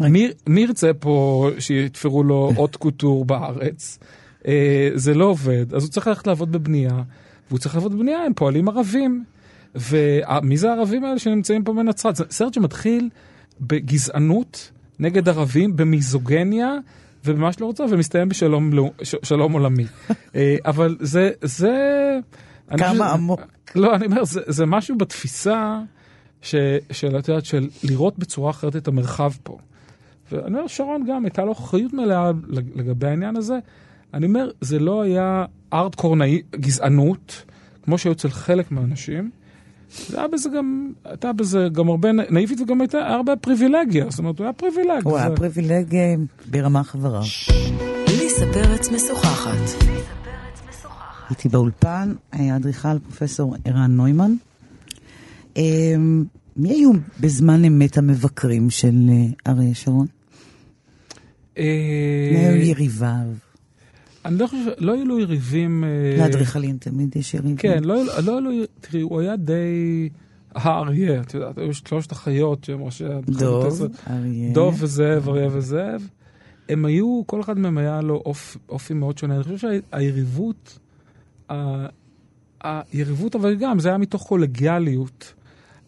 מי, מי ירצה פה שיתפרו לו עוד קוטור בארץ? אה, זה לא עובד, אז הוא צריך ללכת לעבוד בבנייה, והוא צריך לעבוד בבנייה עם פועלים ערבים. ומי זה הערבים האלה שנמצאים פה בנצרת? סרט שמתחיל בגזענות נגד ערבים, במיזוגניה. ובמה שלא רוצה, ומסתיים בשלום לא, שלום עולמי. אה, אבל זה, זה... כמה עמוק. לא, אני אומר, זה, זה משהו בתפיסה ש, של, את יודעת, של לראות בצורה אחרת את המרחב פה. ואני אומר, שרון גם, הייתה לו אחריות מלאה לגבי העניין הזה. אני אומר, זה לא היה ארטקור גזענות, כמו שהיו אצל חלק מהאנשים. זה היה בזה גם, הייתה בזה גם הרבה נאיבית וגם הייתה הרבה פריבילגיה, זאת אומרת, הוא היה פריבילג. הוא היה פריבילג ברמה חברה. ליסה פרץ משוחחת. איתי באולפן היה אדריכל פרופסור ערן נוימן. אמ, מי היו בזמן אמת המבקרים של אה, אריה שרון? אה, מי היו יריביו? אני לא חושב, לא היו לו יריבים... אה, לאדריכלים תמיד יש יריבים. כן, לא, היו לו, תראי, הוא היה די האריה, את יודעת, היו שלושת החיות שהם ראשי... דוב, אריה. דוב וזאב, אריה וזאב. הם היו, כל אחד מהם היה לו אופ, אופי מאוד שונה. אני חושב שהיריבות, היריבות, אבל גם, זה היה מתוך קולגיאליות,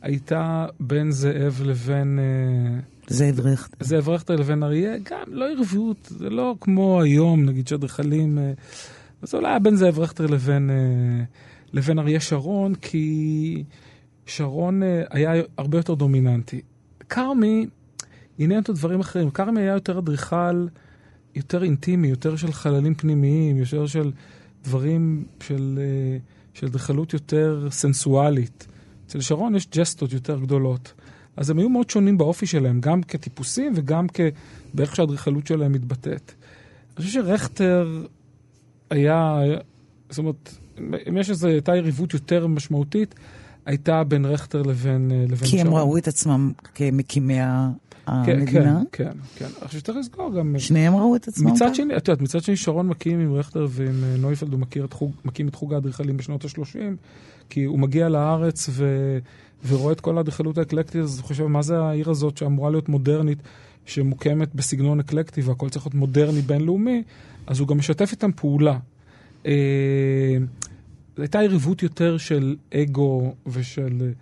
הייתה בין זאב לבין... זאב רכטר. זאב רכטר לבין אריה, גם לא ערבות, זה לא כמו היום, נגיד שאדריכלים... אה, זה אולי היה בין זאב רכטר לבין, אה, לבין אריה שרון, כי שרון אה, היה הרבה יותר דומיננטי. כרמי עניין אותו דברים אחרים. כרמי היה יותר אדריכל, יותר אינטימי, יותר של חללים פנימיים, יותר של דברים של אדריכלות יותר סנסואלית. אצל שרון יש ג'סטות יותר גדולות. אז הם היו מאוד שונים באופי שלהם, גם כטיפוסים וגם באיך שהאדריכלות שלהם מתבטאת. אני חושב שרכטר היה, זאת אומרת, אם יש איזו, הייתה יריבות יותר משמעותית, הייתה בין רכטר לבין, אה, לבין כי הם ראו את עצמם כמקימי המדינה? כן, כן, כן. עכשיו שצריך לזכור גם... אה, שניהם ראו את עצמם מצד שני, את יודעת, מצד שני שרון מקים עם רכטר ועם אה, נויפלד, הוא מקים את חוג האדריכלים בשנות ה-30, כי הוא מגיע לארץ ו... ורואה את כל האדריכלות האקלקטית, אז הוא חושב, מה זה העיר הזאת שאמורה להיות מודרנית, שמוקמת בסגנון אקלקטי והכל צריך להיות מודרני בינלאומי, אז הוא גם משתף איתם פעולה. אה, הייתה יריבות יותר של אגו ושל...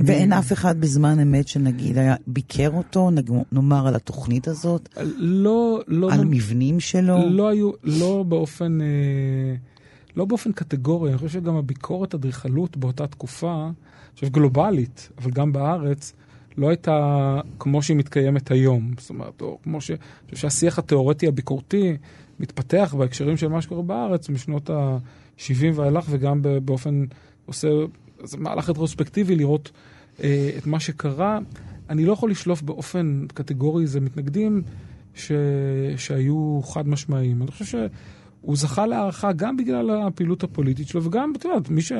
ואין אף אחד בזמן אמת שנגיד היה ביקר אותו, נאמר על התוכנית הזאת? לא, לא. על לא, מבנים שלו? לא היו, לא באופן, אה, לא באופן קטגורי. אני חושב שגם הביקורת אדריכלות באותה תקופה, חושב גלובלית, אבל גם בארץ, לא הייתה כמו שהיא מתקיימת היום. זאת אומרת, או כמו ש... שהשיח התיאורטי הביקורתי מתפתח בהקשרים של מה שקורה בארץ משנות ה-70 ואילך, וגם באופן, עושה, זה מהלך רטרוספקטיבי לראות אה, את מה שקרה. אני לא יכול לשלוף באופן קטגורי, זה מתנגדים ש... שהיו חד משמעיים. אני חושב שהוא זכה להערכה גם בגלל הפעילות הפוליטית שלו, וגם, אתה יודע, מי ש...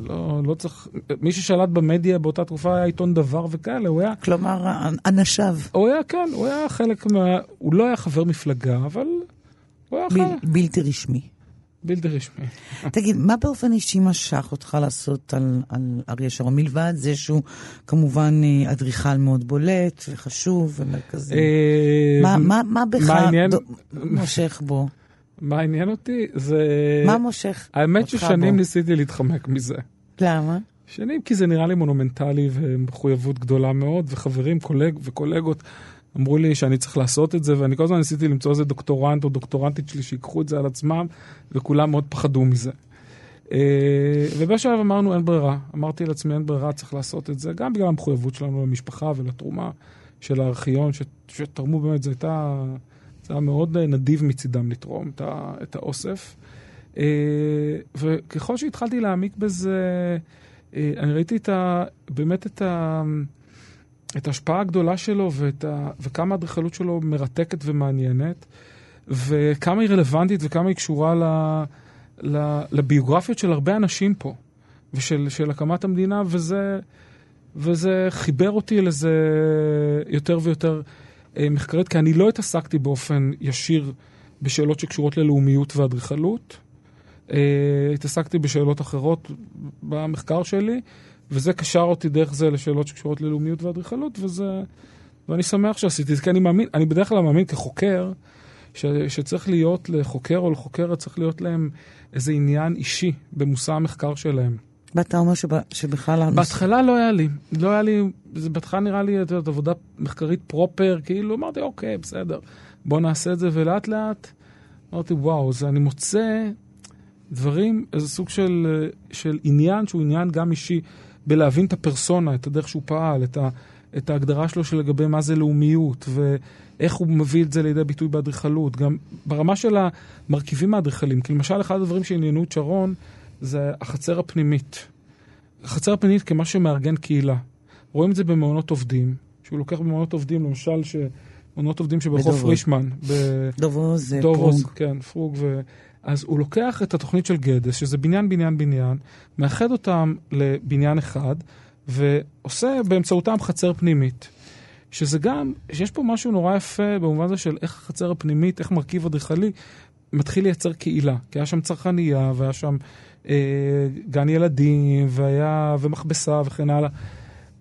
לא, לא צריך... מי ששלט במדיה באותה תקופה היה עיתון דבר וכאלה, הוא היה... כלומר, אנשיו. הוא היה, כן, הוא היה חלק מה... הוא לא היה חבר מפלגה, אבל הוא היה ב... חלק. בלתי רשמי. בלתי רשמי. תגיד, מה באופן אישי משך אותך לעשות על, על אריה שרון? מלבד זה שהוא כמובן אה, אדריכל מאוד בולט וחשוב ומרכזי. אה, מה, מה, מה בך מושך בו? מה עניין אותי? זה... מה מושך בו? האמת ששנים ניסיתי להתחמק מזה. למה? שנים כי זה נראה לי מונומנטלי ומחויבות גדולה מאוד, וחברים קולג, וקולגות אמרו לי שאני צריך לעשות את זה, ואני כל הזמן ניסיתי למצוא איזה דוקטורנט או דוקטורנטית שלי שיקחו את זה על עצמם, וכולם מאוד פחדו מזה. אה, ובשלב אמרנו אין ברירה, אמרתי לעצמי אין ברירה, צריך לעשות את זה, גם בגלל המחויבות שלנו למשפחה ולתרומה של הארכיון, שתרמו באמת, זה הייתה, היה מאוד נדיב מצידם לתרום את האוסף. אה, וככל שהתחלתי להעמיק בזה, אה, אני ראיתי את ה, באמת את, ה, את ההשפעה הגדולה שלו ואת ה, וכמה האדריכלות שלו מרתקת ומעניינת, וכמה היא רלוונטית וכמה היא קשורה ל, ל, לביוגרפיות של הרבה אנשים פה, ושל הקמת המדינה, וזה, וזה חיבר אותי לזה יותר ויותר אה, מחקרית, כי אני לא התעסקתי באופן ישיר בשאלות שקשורות ללאומיות ואדריכלות. Uh, התעסקתי בשאלות אחרות במחקר שלי, וזה קשר אותי דרך זה לשאלות שקשורות ללאומיות ואדריכלות, וזה... ואני שמח שעשיתי את זה, כי אני מאמין, אני בדרך כלל מאמין כחוקר, ש, שצריך להיות לחוקר או לחוקרת, צריך להיות להם איזה עניין אישי במושא המחקר שלהם. ואתה אומר שבא, שבכלל... בהתחלה לא היה לי, לא היה לי, זה בהתחלה נראה לי את עבודה מחקרית פרופר, כאילו אמרתי, אוקיי, בסדר, בוא נעשה את זה, ולאט לאט אמרתי, וואו, זה אני מוצא דברים, איזה סוג של, של עניין שהוא עניין גם אישי, בלהבין את הפרסונה, את הדרך שהוא פעל, את, ה, את ההגדרה שלו של לגבי מה זה לאומיות, ואיך הוא מביא את זה לידי ביטוי באדריכלות, גם ברמה של המרכיבים האדריכליים. כי למשל, אחד הדברים שעניינו את שרון זה החצר הפנימית. החצר הפנימית כמה שמארגן קהילה. רואים את זה במעונות עובדים, שהוא לוקח במעונות עובדים, למשל, ש... מעונות עובדים שברחוב פרישמן. דובוז, פרוג. כן, פרוג. ו... אז הוא לוקח את התוכנית של גדס, שזה בניין, בניין, בניין, מאחד אותם לבניין אחד, ועושה באמצעותם חצר פנימית. שזה גם, שיש פה משהו נורא יפה במובן הזה של איך החצר הפנימית, איך מרכיב אדריכלי מתחיל לייצר קהילה. כי היה שם צרכנייה, והיה שם אה, גן ילדים, והיה, ומכבסה וכן הלאה.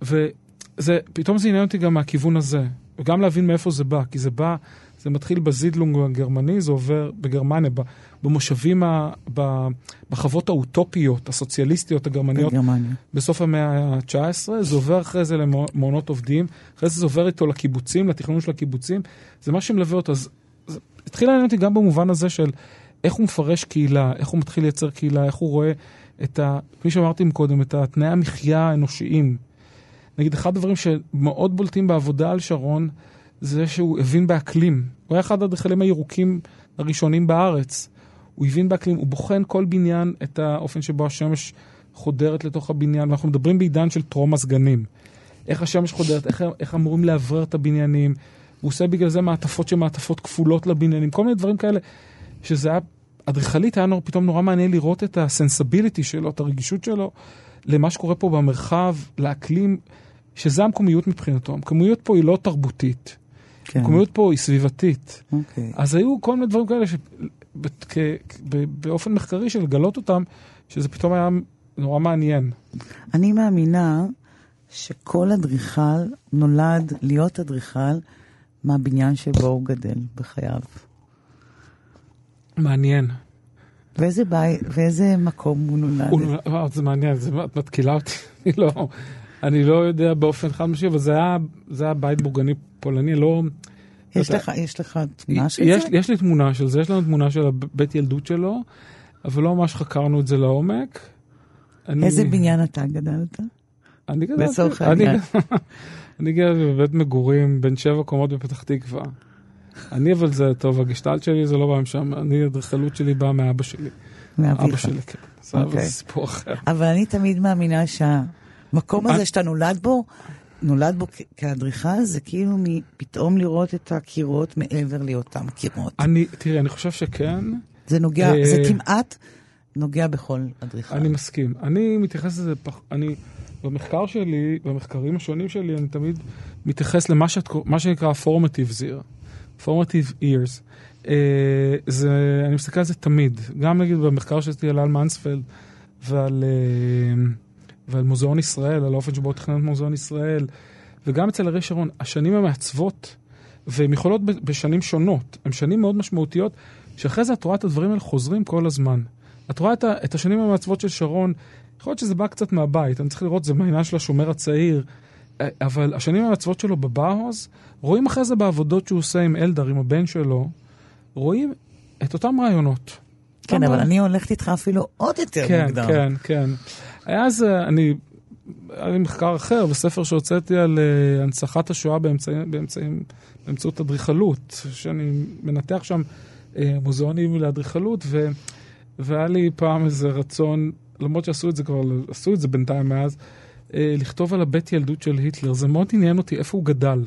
וזה, פתאום זה עניין אותי גם מהכיוון הזה, וגם להבין מאיפה זה בא, כי זה בא, זה מתחיל בזידלונג הגרמני, זה עובר בגרמניה, במושבים, ה, בחוות האוטופיות, הסוציאליסטיות הגרמניות, בגרמניה. בסוף המאה ה-19, זה עובר אחרי זה למעונות עובדים, אחרי זה זה עובר איתו לקיבוצים, לתכנון של הקיבוצים, זה מה שמלווה אותו. אז התחיל לעניין אותי גם במובן הזה של איך הוא מפרש קהילה, איך הוא מתחיל לייצר קהילה, איך הוא רואה את ה... כפי שאמרתי קודם, את התנאי המחיה האנושיים. נגיד, אחד הדברים שמאוד בולטים בעבודה על שרון, זה שהוא הבין באקלים. הוא היה אחד האדריכלים הירוקים הראשונים בארץ. הוא הבין באקלים, הוא בוחן כל בניין את האופן שבו השמש חודרת לתוך הבניין, ואנחנו מדברים בעידן של טרום מזגנים. איך השמש חודרת, איך, איך אמורים לאוורר את הבניינים. הוא עושה בגלל זה מעטפות שמעטפות כפולות לבניינים, כל מיני דברים כאלה, שזה היה, אדריכלית היה נור, פתאום נורא מעניין לראות את הסנסביליטי שלו, את הרגישות שלו, למה שקורה פה במרחב, לאקלים, שזה המקומיות מבחינתו. המקומיות פה היא לא תרבותית. כן. המקומיות פה היא סביבתית. אוקיי. אז היו כל מיני דברים כאלה שבאופן מחקרי של לגלות אותם, שזה פתאום היה נורא מעניין. אני מאמינה שכל אדריכל נולד להיות אדריכל מהבניין שבו הוא גדל בחייו. מעניין. ואיזה בית, ואיזה מקום הוא נולד? הוא נולד, זה מעניין, זה, את מתקילה אותי, אני לא, אני לא יודע באופן חד משמעי, אבל זה היה, זה היה בית בורגני פולני, לא... יש, אתה, לך, יש לך תמונה של יש, זה? יש לי תמונה של זה, יש לנו תמונה של הבית ילדות שלו, אבל לא ממש חקרנו את זה לעומק. אני... איזה בניין אתה גדלת? אני גדלתי, לצורך העניין. אני גדלתי בבית מגורים בין שבע קומות בפתח תקווה. אני אבל זה טוב, הגשטלט שלי זה לא בא משם, אני, האדריכלות שלי באה מאבא שלי. מאבא שלי, כן. זה. אוקיי. סיפור אחר. אבל אני תמיד מאמינה שהמקום הזה שאתה נולד בו, נולד בו כאדריכל, זה כאילו פתאום לראות את הקירות מעבר לאותם קירות. אני, תראי, אני חושב שכן. זה נוגע, אה, זה כמעט נוגע בכל אדריכל. אני מסכים. אני מתייחס לזה, אני, במחקר שלי, במחקרים השונים שלי, אני תמיד מתייחס למה שאת, שנקרא formative zero, formative years. Uh, זה, אני מסתכל על זה תמיד, גם נגיד במחקר שעשיתי על אל מנספלד ועל... Uh, ועל מוזיאון ישראל, על האופן שבו תכנן את מוזיאון ישראל, וגם אצל ארי שרון, השנים המעצבות, והן יכולות בשנים שונות, הן שנים מאוד משמעותיות, שאחרי זה את רואה את הדברים האלה חוזרים כל הזמן. את רואה את, את השנים המעצבות של שרון, יכול להיות שזה בא קצת מהבית, אני צריך לראות, זה מהעניין של השומר הצעיר, אבל השנים המעצבות שלו בבאוז, רואים אחרי זה בעבודות שהוא עושה עם אלדר, עם הבן שלו, רואים את אותם רעיונות. כן, אבל אני הולכת איתך אפילו עוד יותר כן, מוקדם. כן, כן. היה אז, אה, אני, היה לי מחקר אחר בספר שהוצאתי על uh, הנצחת השואה באמצעים, באמצעים, באמצעות אדריכלות, שאני מנתח שם uh, מוזיאונים לאדריכלות, ו, והיה לי פעם איזה רצון, למרות שעשו את זה כבר, עשו את זה בינתיים מאז, uh, לכתוב על הבית ילדות של היטלר. זה מאוד עניין אותי איפה הוא גדל.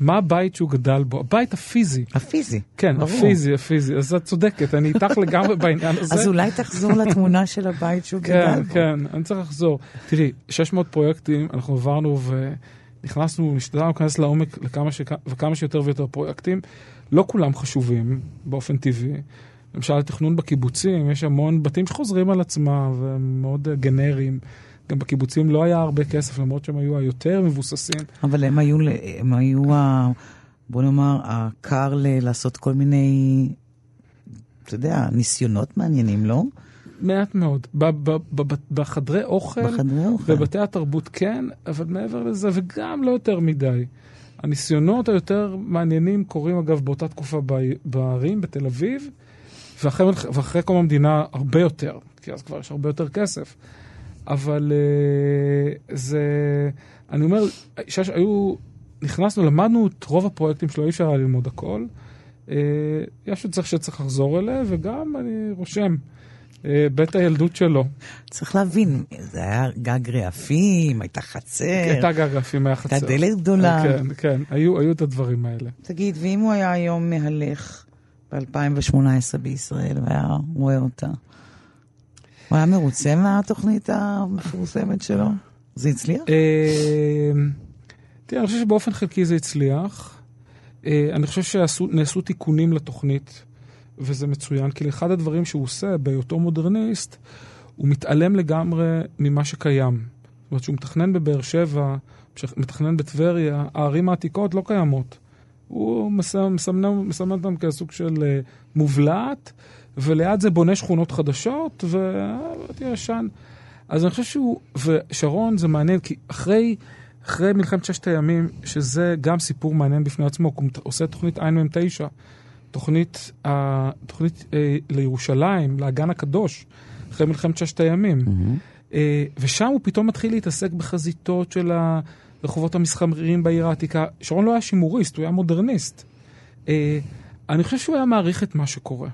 מה הבית שהוא גדל בו? הבית הפיזי. הפיזי. כן, ברור. הפיזי, הפיזי. אז את צודקת, אני איתך לגמרי בעניין הזה. אז אולי תחזור לתמונה של הבית שהוא כן, גדל בו. כן, אני צריך לחזור. תראי, 600 פרויקטים, אנחנו עברנו ונכנסנו, השתדלנו להיכנס לעומק לכמה ש... וכמה שיותר ויותר פרויקטים. לא כולם חשובים באופן טבעי. למשל, התכנון בקיבוצים, יש המון בתים שחוזרים על עצמם והם מאוד גנריים. גם בקיבוצים לא היה הרבה כסף, למרות שהם היו היותר מבוססים. אבל הם היו, הם היו, ה- בוא נאמר, הקר ל- לעשות כל מיני, אתה יודע, ניסיונות מעניינים, לא? מעט מאוד. ב- ב- ב- בחדרי אוכל, בחדרי אוכל. בבתי התרבות כן, אבל מעבר לזה, וגם לא יותר מדי. הניסיונות היותר מעניינים קורים אגב באותה תקופה בערים, בתל אביב, ואחרי, ואחרי קום המדינה הרבה יותר, כי אז כבר יש הרבה יותר כסף. אבל אה, זה, אני אומר, שיש, היו, נכנסנו, למדנו את רוב הפרויקטים שלו, אי אפשר היה ללמוד הכל. אה, יש עוד צריך שצריך לחזור אליהם, וגם אני רושם, אה, בית הילדות שלו. צריך להבין, זה היה גג רעפים, הייתה חצר, הייתה גגפים מהחצר. הייתה דלת גדולה. כן, כן, היו, היו את הדברים האלה. תגיד, ואם הוא היה היום מהלך ב-2018 בישראל והיה רואה אותה, הוא היה מרוצה מהתוכנית המפורסמת שלו? זה הצליח? אה, תראה, אני חושב שבאופן חלקי זה הצליח. אה, אני חושב שנעשו תיקונים לתוכנית, וזה מצוין, כי אחד הדברים שהוא עושה בהיותו מודרניסט, הוא מתעלם לגמרי ממה שקיים. זאת אומרת, שהוא מתכנן בבאר שבע, מתכנן בטבריה, הערים העתיקות לא קיימות. הוא מסמן, מסמן, אותם כסוג של אה, מובלעת, וליד זה בונה שכונות חדשות, ותהיה ישן. אז אני חושב שהוא, ושרון זה מעניין, כי אחרי, אחרי מלחמת ששת הימים, שזה גם סיפור מעניין בפני עצמו, הוא עושה תוכנית ע"מ9, תוכנית, אה, תוכנית אה, לירושלים, לאגן הקדוש, אחרי מלחמת ששת הימים. Mm-hmm. אה, ושם הוא פתאום מתחיל להתעסק בחזיתות של הרחובות המסחריים בעיר העתיקה. שרון לא היה שימוריסט, הוא היה מודרניסט. אה, אני חושב שהוא היה מעריך את מה שקורה.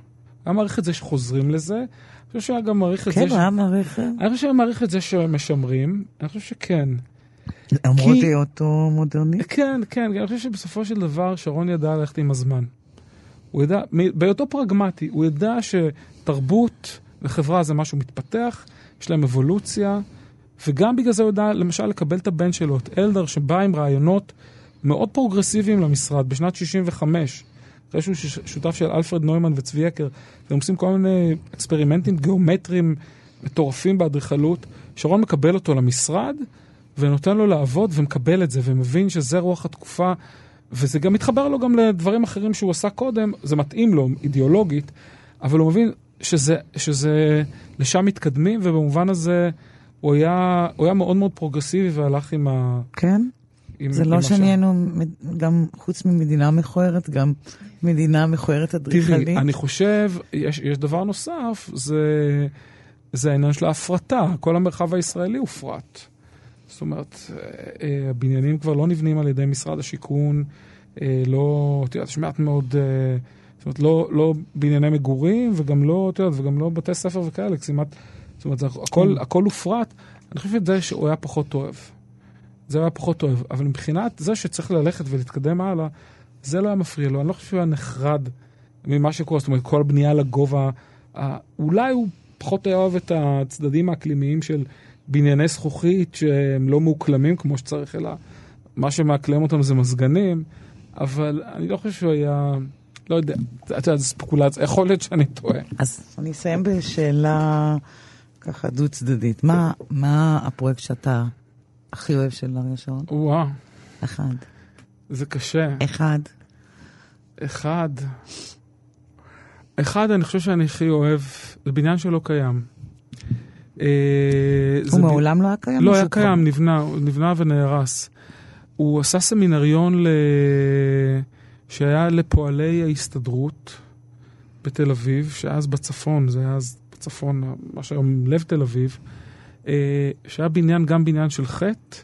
היה מעריך את זה שחוזרים לזה. אני חושב שהוא היה גם מעריך את כן, זה... הוא ש... היה מעריך... אני חושב שהוא היה מעריך את זה שמשמרים. אני חושב שכן. למרות כי- היותו מודרניסט? כן, כן, אני חושב שבסופו של דבר שרון ידע ללכת עם הזמן. הוא ידע, בהיותו פרגמטי, הוא ידע שתרבות וחברה זה משהו מתפתח, יש להם אבולוציה, וגם בגלל זה הוא ידע למשל לקבל את הבן שלו, את אלדר, שבא עם רעיונות מאוד פרוגרסיביים למשרד בשנת 65. אחרי שהוא שותף של אלפרד נוימן וצבי יקר, והם עושים כל מיני experiments גיאומטריים מטורפים באדריכלות. שרון מקבל אותו למשרד, ונותן לו לעבוד ומקבל את זה, ומבין שזה רוח התקופה, וזה גם מתחבר לו גם לדברים אחרים שהוא עשה קודם, זה מתאים לו אידיאולוגית, אבל הוא מבין שזה, שזה לשם מתקדמים, ובמובן הזה הוא היה, הוא היה מאוד מאוד פרוגרסיבי והלך עם ה... כן? עם, זה עם לא. שנהיינו, גם חוץ ממדינה מכוערת, גם מדינה מכוערת אדריכלית. תראי, אני חושב, יש, יש דבר נוסף, זה, זה העניין של ההפרטה. כל המרחב הישראלי הופרט. זאת אומרת, אה, אה, הבניינים כבר לא נבנים על ידי משרד השיכון, אה, לא, את יודעת, יש מעט מאוד, זאת אומרת, לא, לא בנייני מגורים, וגם לא, את יודעת, וגם לא בתי ספר וכאלה, כמעט, זאת אומרת, זה, הכל, הכל הופרט. אני חושב שזה שהוא היה פחות אוהב. זה היה פחות אוהב. אבל מבחינת זה שצריך ללכת ולהתקדם הלאה, זה לא היה מפריע לו. אני לא חושב שהוא היה נחרד ממה שקורה, זאת אומרת, כל הבנייה לגובה, אולי הוא פחות היה אוהב את הצדדים האקלימיים של בנייני זכוכית שהם לא מאוקלמים כמו שצריך, אלא מה שמאקלם אותם זה מזגנים, אבל אני לא חושב שהוא היה, לא יודע, את יודעת, זו ספקולציה, יכול להיות שאני טועה. אז אני אסיים בשאלה ככה דו-צדדית. מה, מה הפרויקט שאתה הכי אוהב של אריה שרון? וואו, אחד. זה קשה. אחד. אחד, אחד אני חושב שאני הכי אוהב, זה בניין שלא קיים. אה, הוא מעולם לא היה קיים? לא היה קיים, נבנה, נבנה ונהרס. הוא עשה סמינריון ל... שהיה לפועלי ההסתדרות בתל אביב, שאז בצפון, זה היה אז בצפון, מה שהיום לב תל אביב, אה, שהיה בניין, גם בניין של חטא,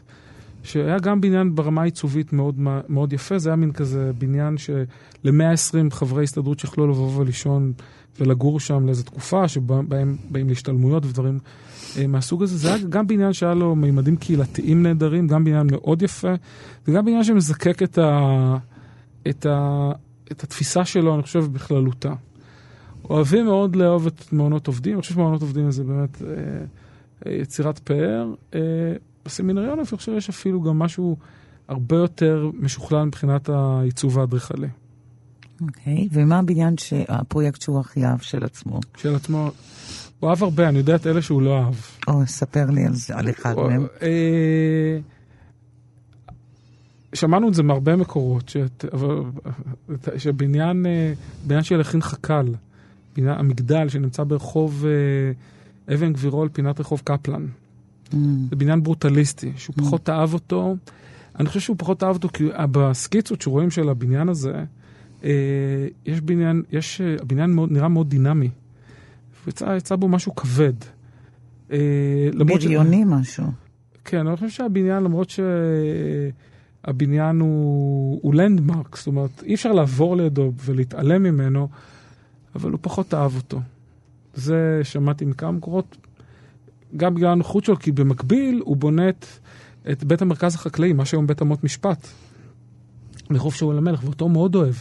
שהיה גם בניין ברמה העיצובית מאוד, מאוד יפה, זה היה מין כזה בניין של-120 חברי הסתדרות שיכלו לבוא ולישון ולגור שם לאיזו תקופה, שבהם באים להשתלמויות ודברים אה, מהסוג הזה. זה היה גם בניין שהיה לו מימדים קהילתיים נהדרים, גם בניין מאוד יפה, וגם בניין שמזקק את, ה, את, ה, את התפיסה שלו, אני חושב, בכללותה. אוהבים מאוד לאהוב את מעונות עובדים, אני חושב שמעונות עובדים זה באמת אה, אה, יצירת פאר. אה, בסמינריון אני חושב שיש אפילו גם משהו הרבה יותר משוכלל מבחינת העיצוב האדריכלי. אוקיי, okay, ומה הבניין. הפרויקט שהוא הכי אהב של עצמו? של עצמו, הוא אהב הרבה, אני יודע את אלה שהוא לא אהב. או, ספר לי על זה, על אחד הוא, מהם. אה, שמענו את זה מהרבה מקורות, שאת, שבניין אה, בניין של הכין חכ"ל, בניין, המגדל שנמצא ברחוב אה, אבן גבירול, פינת רחוב קפלן. Mm. זה בניין ברוטליסטי, שהוא mm. פחות אהב אותו. אני חושב שהוא פחות אהב אותו כי בסקיצות שרואים של הבניין הזה, אה, יש בניין, יש, אה, הבניין מאוד, נראה מאוד דינמי. יצא, יצא בו משהו כבד. אה, בריוני ש... משהו. כן, אני חושב שהבניין, למרות שהבניין הוא, הוא לנדמרק, זאת אומרת, אי אפשר לעבור לידו ולהתעלם ממנו, אבל הוא פחות אהב אותו. זה שמעתי מכמה מקורות, גם בגלל הנוחות שלו, כי במקביל הוא בונה את, את בית המרכז החקלאי, מה שהיום בית אמות משפט, לחוף שאול המלך, ואותו מאוד אוהב.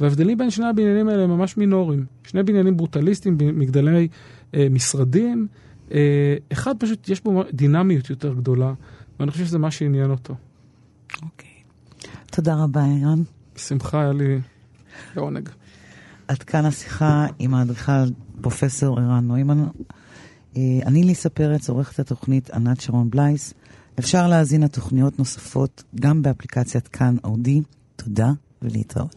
וההבדלים בין שני הבניינים האלה הם ממש מינוריים. שני בניינים ברוטליסטיים, מגדלי אה, משרדים. אה, אחד פשוט, יש בו דינמיות יותר גדולה, ואני חושב שזה מה שעניין אותו. אוקיי. תודה רבה, ערן. בשמחה, היה לי לעונג. עד כאן השיחה עם האדריכל פרופסור ערן נוימן. אה, אני ליסה פרץ, עורכת התוכנית ענת שרון בלייס. אפשר להאזין לתוכניות נוספות גם באפליקציית כאן אודי. תודה ולהתראות.